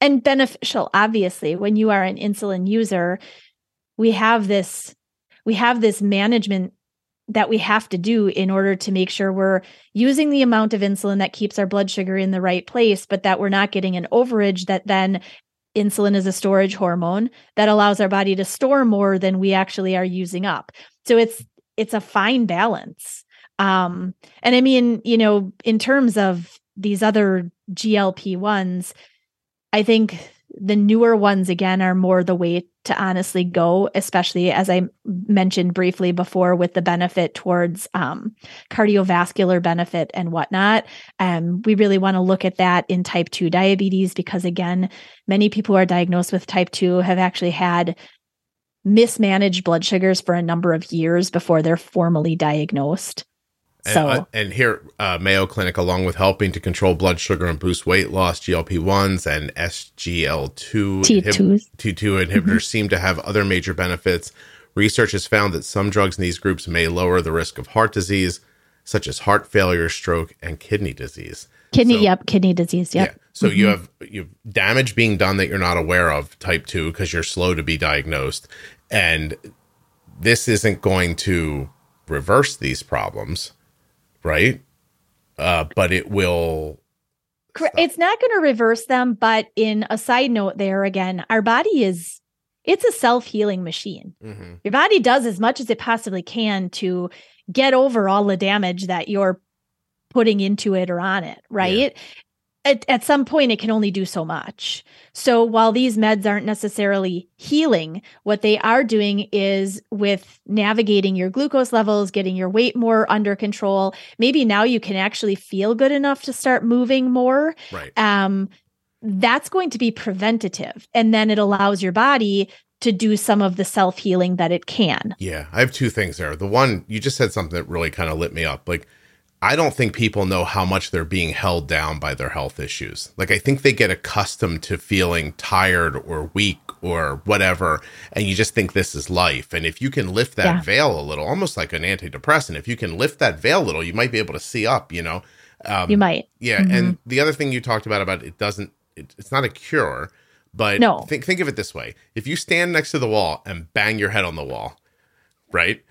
and beneficial. Obviously, when you are an insulin user, we have this we have this management that we have to do in order to make sure we're using the amount of insulin that keeps our blood sugar in the right place, but that we're not getting an overage that then insulin is a storage hormone that allows our body to store more than we actually are using up. So it's it's a fine balance. Um and I mean, you know, in terms of these other GLP-1s, I think the newer ones again are more the way to honestly go especially as i mentioned briefly before with the benefit towards um, cardiovascular benefit and whatnot. Um, we really want to look at that in type 2 diabetes because again many people who are diagnosed with type 2 have actually had mismanaged blood sugars for a number of years before they're formally diagnosed so, and, and here, uh, Mayo Clinic, along with helping to control blood sugar and boost weight loss, GLP 1s and SGL2 T2 inhib- inhibitors mm-hmm. seem to have other major benefits. Research has found that some drugs in these groups may lower the risk of heart disease, such as heart failure, stroke, and kidney disease. Kidney, So- yep, kidney disease, yep. Yeah. So you Mhm. have you have damage being done that you're not aware of, type two, because you're slow to be diagnosed, and this isn't going to reverse these problems, right? Uh, but it will. Cor- It's not going to reverse them, but in a side note there again, our body is it's a self-healing machine. Mhm. Your body does as much as it possibly can to get over all the damage that you're putting into it or on it, right? At, at some point, it can only do so much. So while these meds aren't necessarily healing, what they are doing is with navigating your glucose levels, getting your weight more under control. Maybe now you can actually feel good enough to start moving more Right. um, that's going to be preventative. And then it allows your body to do some of the self healing that it can. Yeah, I have two things there. The one you just said something that really kind of lit me up. Like, I don't think people know how much they're being held down by their health issues. Like, I think they get accustomed to feeling tired or weak or whatever, and you just think this is life. And if you can lift that Yeah. veil a little, almost like an antidepressant, if you can lift that veil a little, you might be able to see up. You know, um, You might. yeah, Mhm. and the other thing you talked about about it doesn't it, it's not a cure, but No. think think of it this way. If you stand next to the wall and bang your head on the wall, right?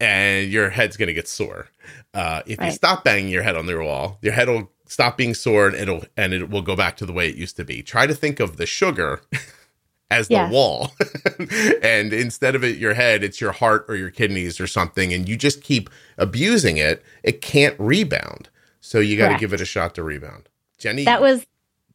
And your head's going to get sore. Uh, if you stop banging your head on the wall, your head will stop being sore and it'll and it will go back to the way it used to be. Try to think of the sugar *laughs* as the wall. *laughs* and instead of it your head, it's your heart or your kidneys or something and you just keep abusing it, it can't rebound. So you got to give it a shot to rebound. Jenny That was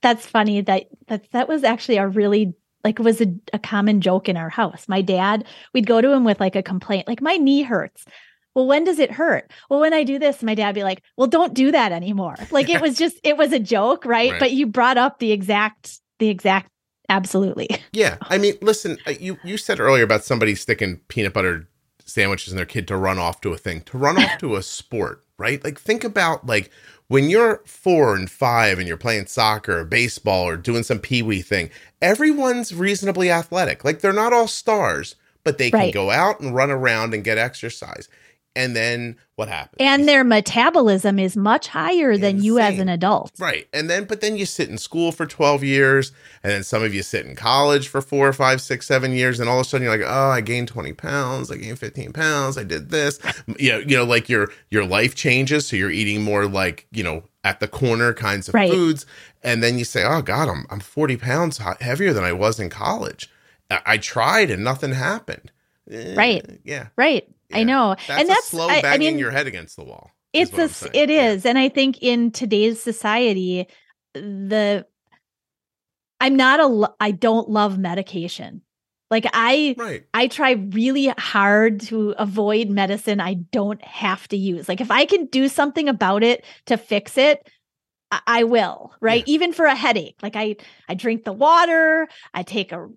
that's funny that that that was actually a really like was a, a common joke in our house. My dad, we'd go to him with like a complaint, like my knee hurts. Well, when does it hurt? Well, when I do this, my dad be like, "Well, don't do that anymore." *laughs* Like it was just it was a joke, right? Right. But you brought up the exact the exact absolutely. *laughs* Yeah, I mean, listen, uh, you you said earlier about somebody sticking peanut butter sandwiches in their kid to run off to a thing, to run off *laughs* to a sport, right? Like think about like when you're 4 and 5 and you're playing soccer or baseball or doing some pee-wee thing, everyone's reasonably athletic. Like they're not all stars, but they can go out and run around and get exercise. And then what happens? And their metabolism is much higher than you as an adult. Right. And then, but then you sit in school for 12 years, and then some of you sit in college for four, five, six, seven years, and all of a sudden you're like, oh, I gained 20 pounds, I gained 15 pounds, I did this. *laughs* You know, you know, like your your life changes. So you're eating more like, you know, at the corner kinds of Right. foods. And then you say, oh God, I'm I'm 40 pounds heavier than I was in college. I, I tried and nothing happened. Eh, Right. Yeah. Right. Yeah. I know. That's and that's slow banging I mean your head against the wall. it's a I'm s- saying. it Yeah. and i think in today's society the i'm not a I don't love medication like i Right. i try really hard to avoid medicine i don't have to use like if i can do something about it to fix it I- I will, right? Even for a headache. Like I I drink the water, I take a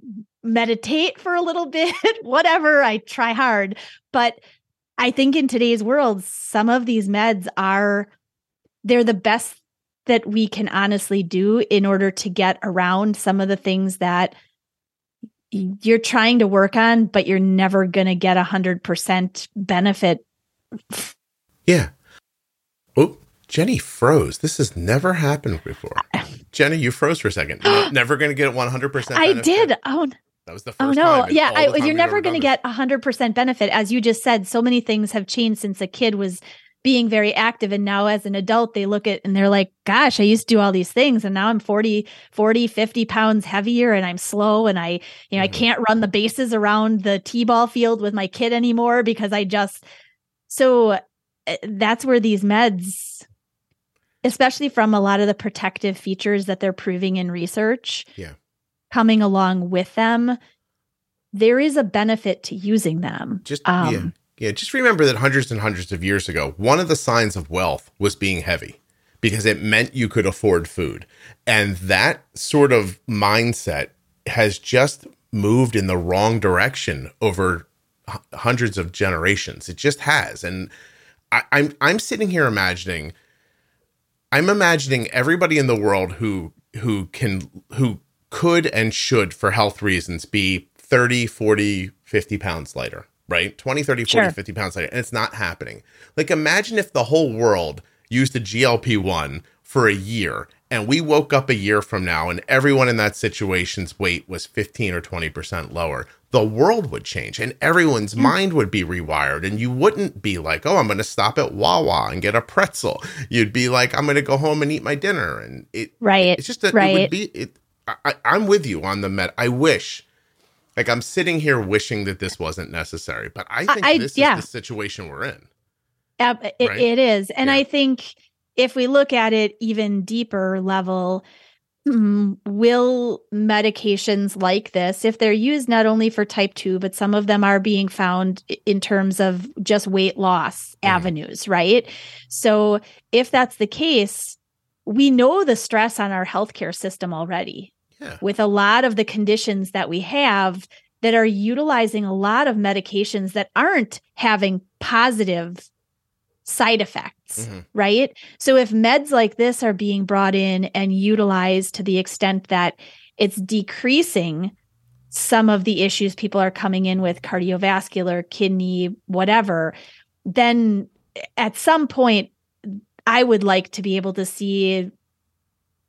meditate for a little *laughs* bit, whatever. I try hard. But I think in today's world, some of these meds are they're the best that we can honestly do in order to get around some of the things that you're trying to work on, but you're never going to get a hundred percent benefit. Yeah. Oh, Jenny froze. This has never happened before. Jenny, you froze for a second. *gasps* Never going to get 100%. I did. Oh, That was the first oh no. Yeah. I, you're never going to get a hundred percent benefit. As you just said, so many things have changed since a kid was being very active. And now as an adult, they look at and they're like, gosh, I used to do all these things. And now I'm 40, 40, 50 pounds heavier and I'm slow. And I, you know, I Mhm. can't run the bases around the T-ball field with my kid anymore because I just, so uh, that's where these meds, especially from a lot of the protective features that they're proving in research, Yeah. Coming along with them, there is a benefit to using them. Just yeah. Um, Yeah, just remember that hundreds and hundreds of years ago, one of the signs of wealth was being heavy because it meant you could afford food. And that sort of mindset has just moved in the wrong direction over h- hundreds of generations. It just has. And I, I'm I'm sitting here imagining I'm imagining everybody in the world who who can who could and should for health reasons be 30, 40, 50 pounds lighter, right? 20, 30, 40, Sure. 50 pounds lighter. And it's not happening. Like imagine if the whole world used a GLP-1 for a year and we woke up a year from now and everyone in that situation's weight was 15 or 20% lower, the world would change and everyone's mind would be rewired. And you wouldn't be like, oh, I'm going to stop at Wawa and get a pretzel. You'd be like, I'm going to go home and eat my dinner. And it, right. It's just that right. it would be, it, I, I'm with you on the med. I wish, like, I'm sitting here wishing that this wasn't necessary, but I think I, this yeah. is the situation we're in. Uh, it, right? it is. And yeah. I think, if we look at it even deeper level, mm, will medications like this, if they're used not only for type 2, but some of them are being found in terms of just weight loss mm. avenues, right? So, if that's the case, we know the stress on our healthcare system already. Yeah. With a lot of the conditions that we have that are utilizing a lot of medications that aren't having positive side effects, mm-hmm. right? So if meds like this are being brought in and utilized to the extent that it's decreasing some of the issues people are coming in with cardiovascular, kidney, whatever, then at some point I would like to be able to see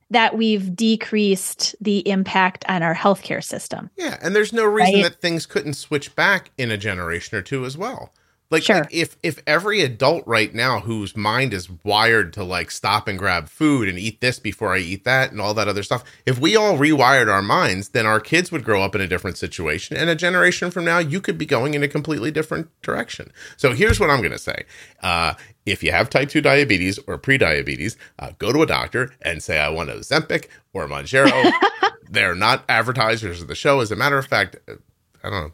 that we've decreased the impact on our healthcare system. Yeah, and there's no reason right? that things couldn't switch back in a generation or two as well. Like, sure. like, if if every adult right now whose mind is wired to like stop and grab food and eat this before I eat that and all that other stuff, if we all rewired our minds, then our kids would grow up in a different situation. And a generation from now, you could be going in a completely different direction. So here's what I'm going to say: uh, if you have type two diabetes or pre-diabetes, uh, go to a doctor and say I want Ozempic or Mounjaro. *laughs* They're not advertisers of the show. As a matter of fact, I don't know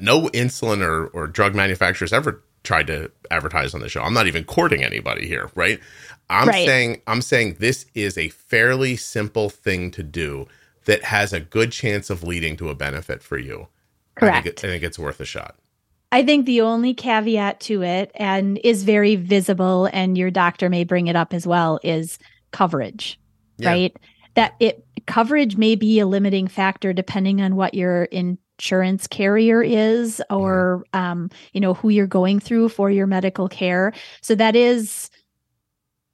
no insulin or, or drug manufacturers ever tried to advertise on the show. I'm not even courting anybody here, right? I'm right. saying I'm saying this is a fairly simple thing to do that has a good chance of leading to a benefit for you. Correct. I think, it, I think it's worth a shot. I think the only caveat to it, and is very visible, and your doctor may bring it up as well, is coverage, yeah. right? That it coverage may be a limiting factor depending on what your insurance carrier is or um, you know who you're going through for your medical care so that is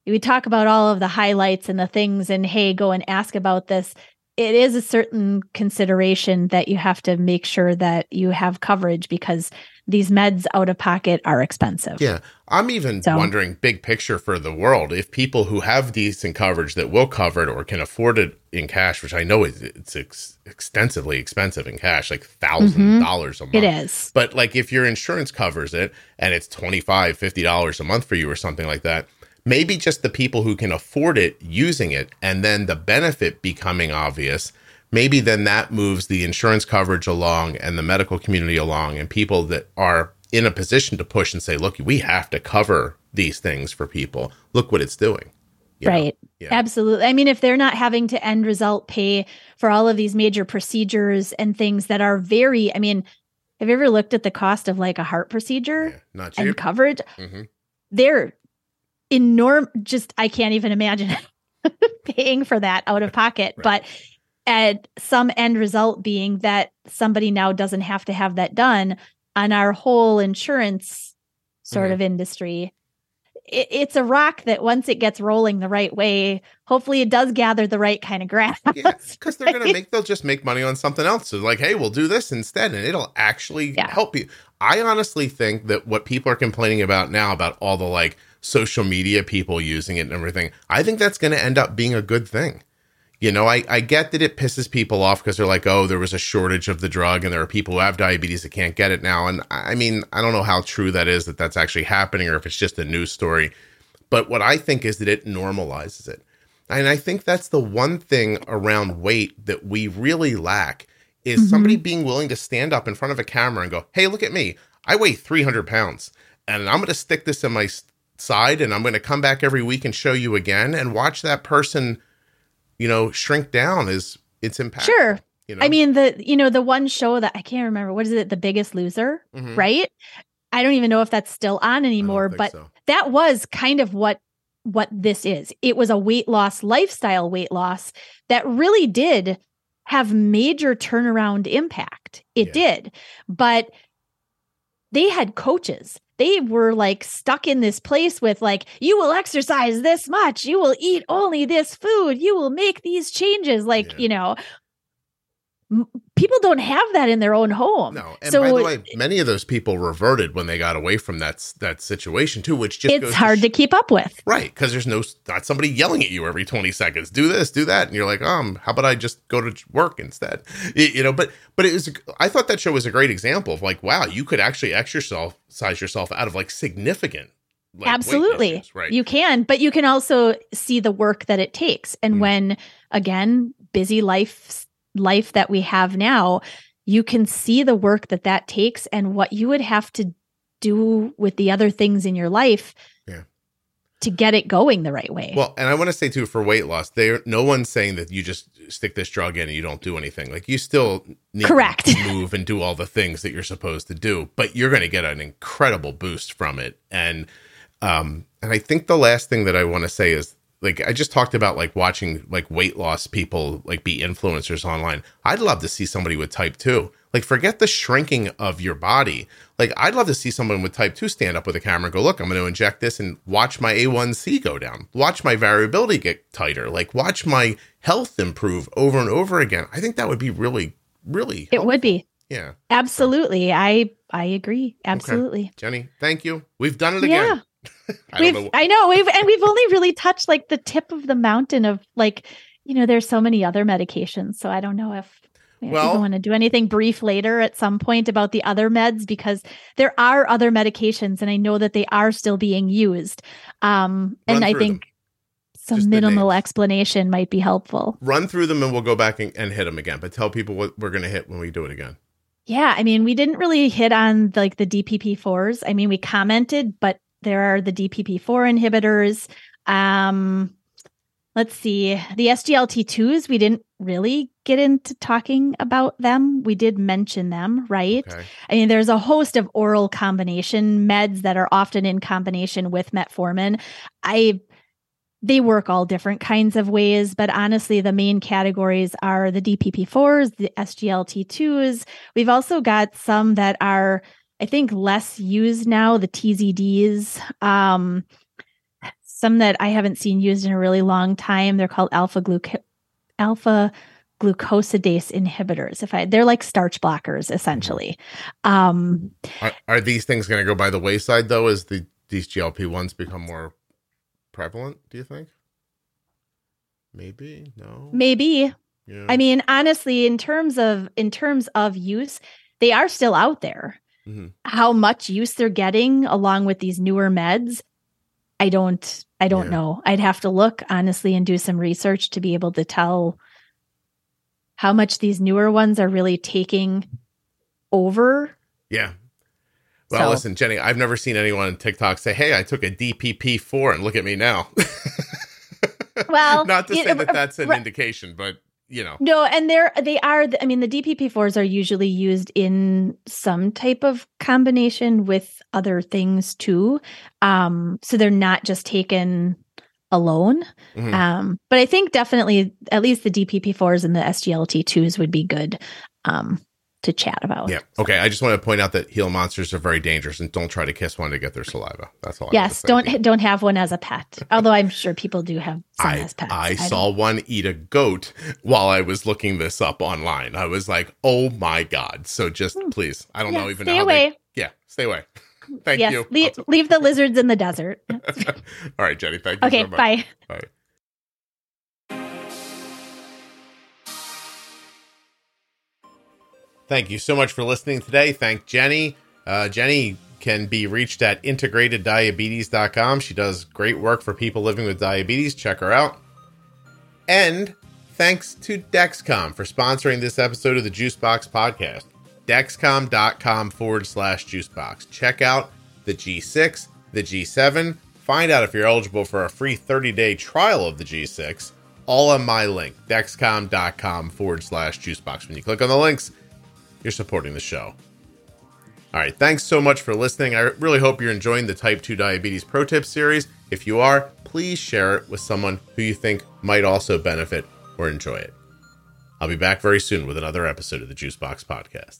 we talk about all of the highlights and the things and hey go and ask about this it is a certain consideration that you have to make sure that you have coverage because these meds out of pocket are expensive. Yeah. I'm even so, wondering big picture for the world if people who have decent coverage that will cover it or can afford it in cash, which I know is it's ex- extensively expensive in cash, like 1000 mm-hmm. dollars a month. It is. But like if your insurance covers it and it's 25 50 dollars a month for you or something like that, maybe just the people who can afford it using it and then the benefit becoming obvious maybe then that moves the insurance coverage along and the medical community along and people that are in a position to push and say, look, we have to cover these things for people. Look what it's doing. You right. Yeah. Absolutely. I mean, if they're not having to end result pay for all of these major procedures and things that are very, I mean, have you ever looked at the cost of like a heart procedure yeah, and coverage? Mm-hmm. They're enormous. Just, I can't even imagine *laughs* paying for that out of pocket. right. But at some end result being that somebody now doesn't have to have that done on our whole insurance sort mm-hmm. of industry it, it's a rock that once it gets rolling the right way hopefully it does gather the right kind of grass yeah because they're gonna *laughs* make they'll just make money on something else so like hey we'll do this instead and it'll actually yeah. help you i honestly think that what people are complaining about now about all the like social media people using it and everything i think that's going to end up being a good thing you know, I, I get that it pisses people off because they're like, oh, there was a shortage of the drug and there are people who have diabetes that can't get it now. And I mean, I don't know how true that is that that's actually happening or if it's just a news story. But what I think is that it normalizes it. And I think that's the one thing around weight that we really lack is mm-hmm. somebody being willing to stand up in front of a camera and go, hey, look at me. I weigh 300 pounds and I'm going to stick this in my side and I'm going to come back every week and show you again and watch that person you know, shrink down is its impact. Sure. You know? I mean, the you know the one show that I can't remember what is it, The Biggest Loser, mm-hmm. right? I don't even know if that's still on anymore, but so. that was kind of what what this is. It was a weight loss lifestyle weight loss that really did have major turnaround impact. It yeah. did. But they had coaches. They were like stuck in this place with like, you will exercise this much, you will eat only this food, you will make these changes. Like, Yeah. you know, people don't have that in their own home. No, and so by the way, many of those people reverted when they got away from that that situation too, which just it's hard sh- to keep up with. right because there's no not somebody yelling at you every 20 seconds. Do this, do that, and you're like, um, how about I just go to work instead? You know, but but it was I thought that show was a great example of like, wow, you could actually exercise yourself out of like significant. like, Absolutely. issues, right? You can, but you can also see the work that it takes. And Mm. when again, busy life life that we have now, you can see the work that that takes and what you would have to do with the other things in your life Yeah. to get it going the right way. Well, and I want to say too, for weight loss, there no one's saying that you just stick this drug in and you don't do anything. Like you still need Correct. to move and do all the things that you're supposed to do, but you're going to get an incredible boost from it. And um, and I think the last thing that I want to say is like I just talked about like watching like weight loss people like be influencers online. I'd love to see somebody with type 2. Like forget the shrinking of your body. Like I'd love to see someone with type 2 stand up with a camera and go, "Look, I'm going to inject this and watch my A1C go down. Watch my variability get tighter. Like watch my health improve over and over again." I think that would be really really it would be. Yeah. Absolutely. I I agree. Absolutely. Jenny, thank you. We've done it Yeah. I we've know. I know we've and we've only really touched like the tip of the mountain of like you know there's so many other medications so I don't know if you know, Well- people want to do anything brief later at some point about the other meds because there are other medications and I know that they are still being used um and I think some Just minimal explanation might be helpful. Run through them and we'll go back and, and hit them again. But tell people what we're going to hit when we do it again. Yeah, I mean, we didn't really hit on like the DPP4s. I mean, we commented, but there are the DPP4 inhibitors. Um, let's see, the SGLT2s, we didn't really get into talking about them. We did mention them, right? Okay. I mean, there's a host of oral combination meds that are often in combination with metformin. I they work all different kinds of ways, but honestly, the main categories are the DPP4s, the SGLT2s. We've also got some that are, I think, less used now, the TZDs. Um, some that I haven't seen used in a really long time. They're called alpha gluc alpha glucosidase inhibitors. If I, they're like starch blockers essentially. Um, Are, are these things going to go by the wayside though as the these GLP ones become more prevalent? Do you think? Maybe no. maybe Yeah. I mean, honestly, in terms of in terms of use, they are still out there. Mhm. How much use they're getting along with these newer meds, I don't I don't Yeah. know. I'd have to look honestly and do some research to be able to tell how much these newer ones are really taking over. yeah. Well, So- listen, Jenny, I've never seen anyone on TikTok say, "Hey, I took a DPP four and look at me now." *laughs* Well, not to it- say that that's an right. indication, but you know, No, and they're they are. I mean, the DPP4s are usually used in some type of combination with other things too. Um, so they're not just taken alone. Mhm. Um, but I think definitely at least the DPP4s and the SGLT2s would be good um to chat about. yeah. Okay, I just want to point out that Gila monsters are very dangerous, and don't try to kiss one to get their saliva. That's all. Yes, don't don't have one as a pet. Although I'm sure people do have some I, as pets. I don't- saw one eat a goat while I was looking this up online. I was like, "Oh my god!" So just please, I don't Hmm. Yeah, know even stay how away. They, yeah, stay away. *laughs* Thank yes, you. leave, leave the lizards in the desert. *laughs* All right, Jenny. Thank you Okay, so much. bye. Bye. Thank you so much for listening today. Thank Jenny. Uh, Jenny can be reached at integrateddiabetes.com. She does great work for people living with diabetes. Check her out. And thanks to Dexcom for sponsoring this episode of the Juicebox podcast. Dexcom.com forward slash juicebox. Check out the G6, the G7. Find out if you're eligible for a free 30 day trial of the G6. All on my link, dexcom.com forward slash juicebox. When you click on the links, you're supporting the show. All right, thanks so much for listening. I really hope you're enjoying the Type 2 Diabetes Pro Tips series. If you are, please share it with someone who you think might also benefit or enjoy it. I'll be back very soon with another episode of the Juicebox Podcast.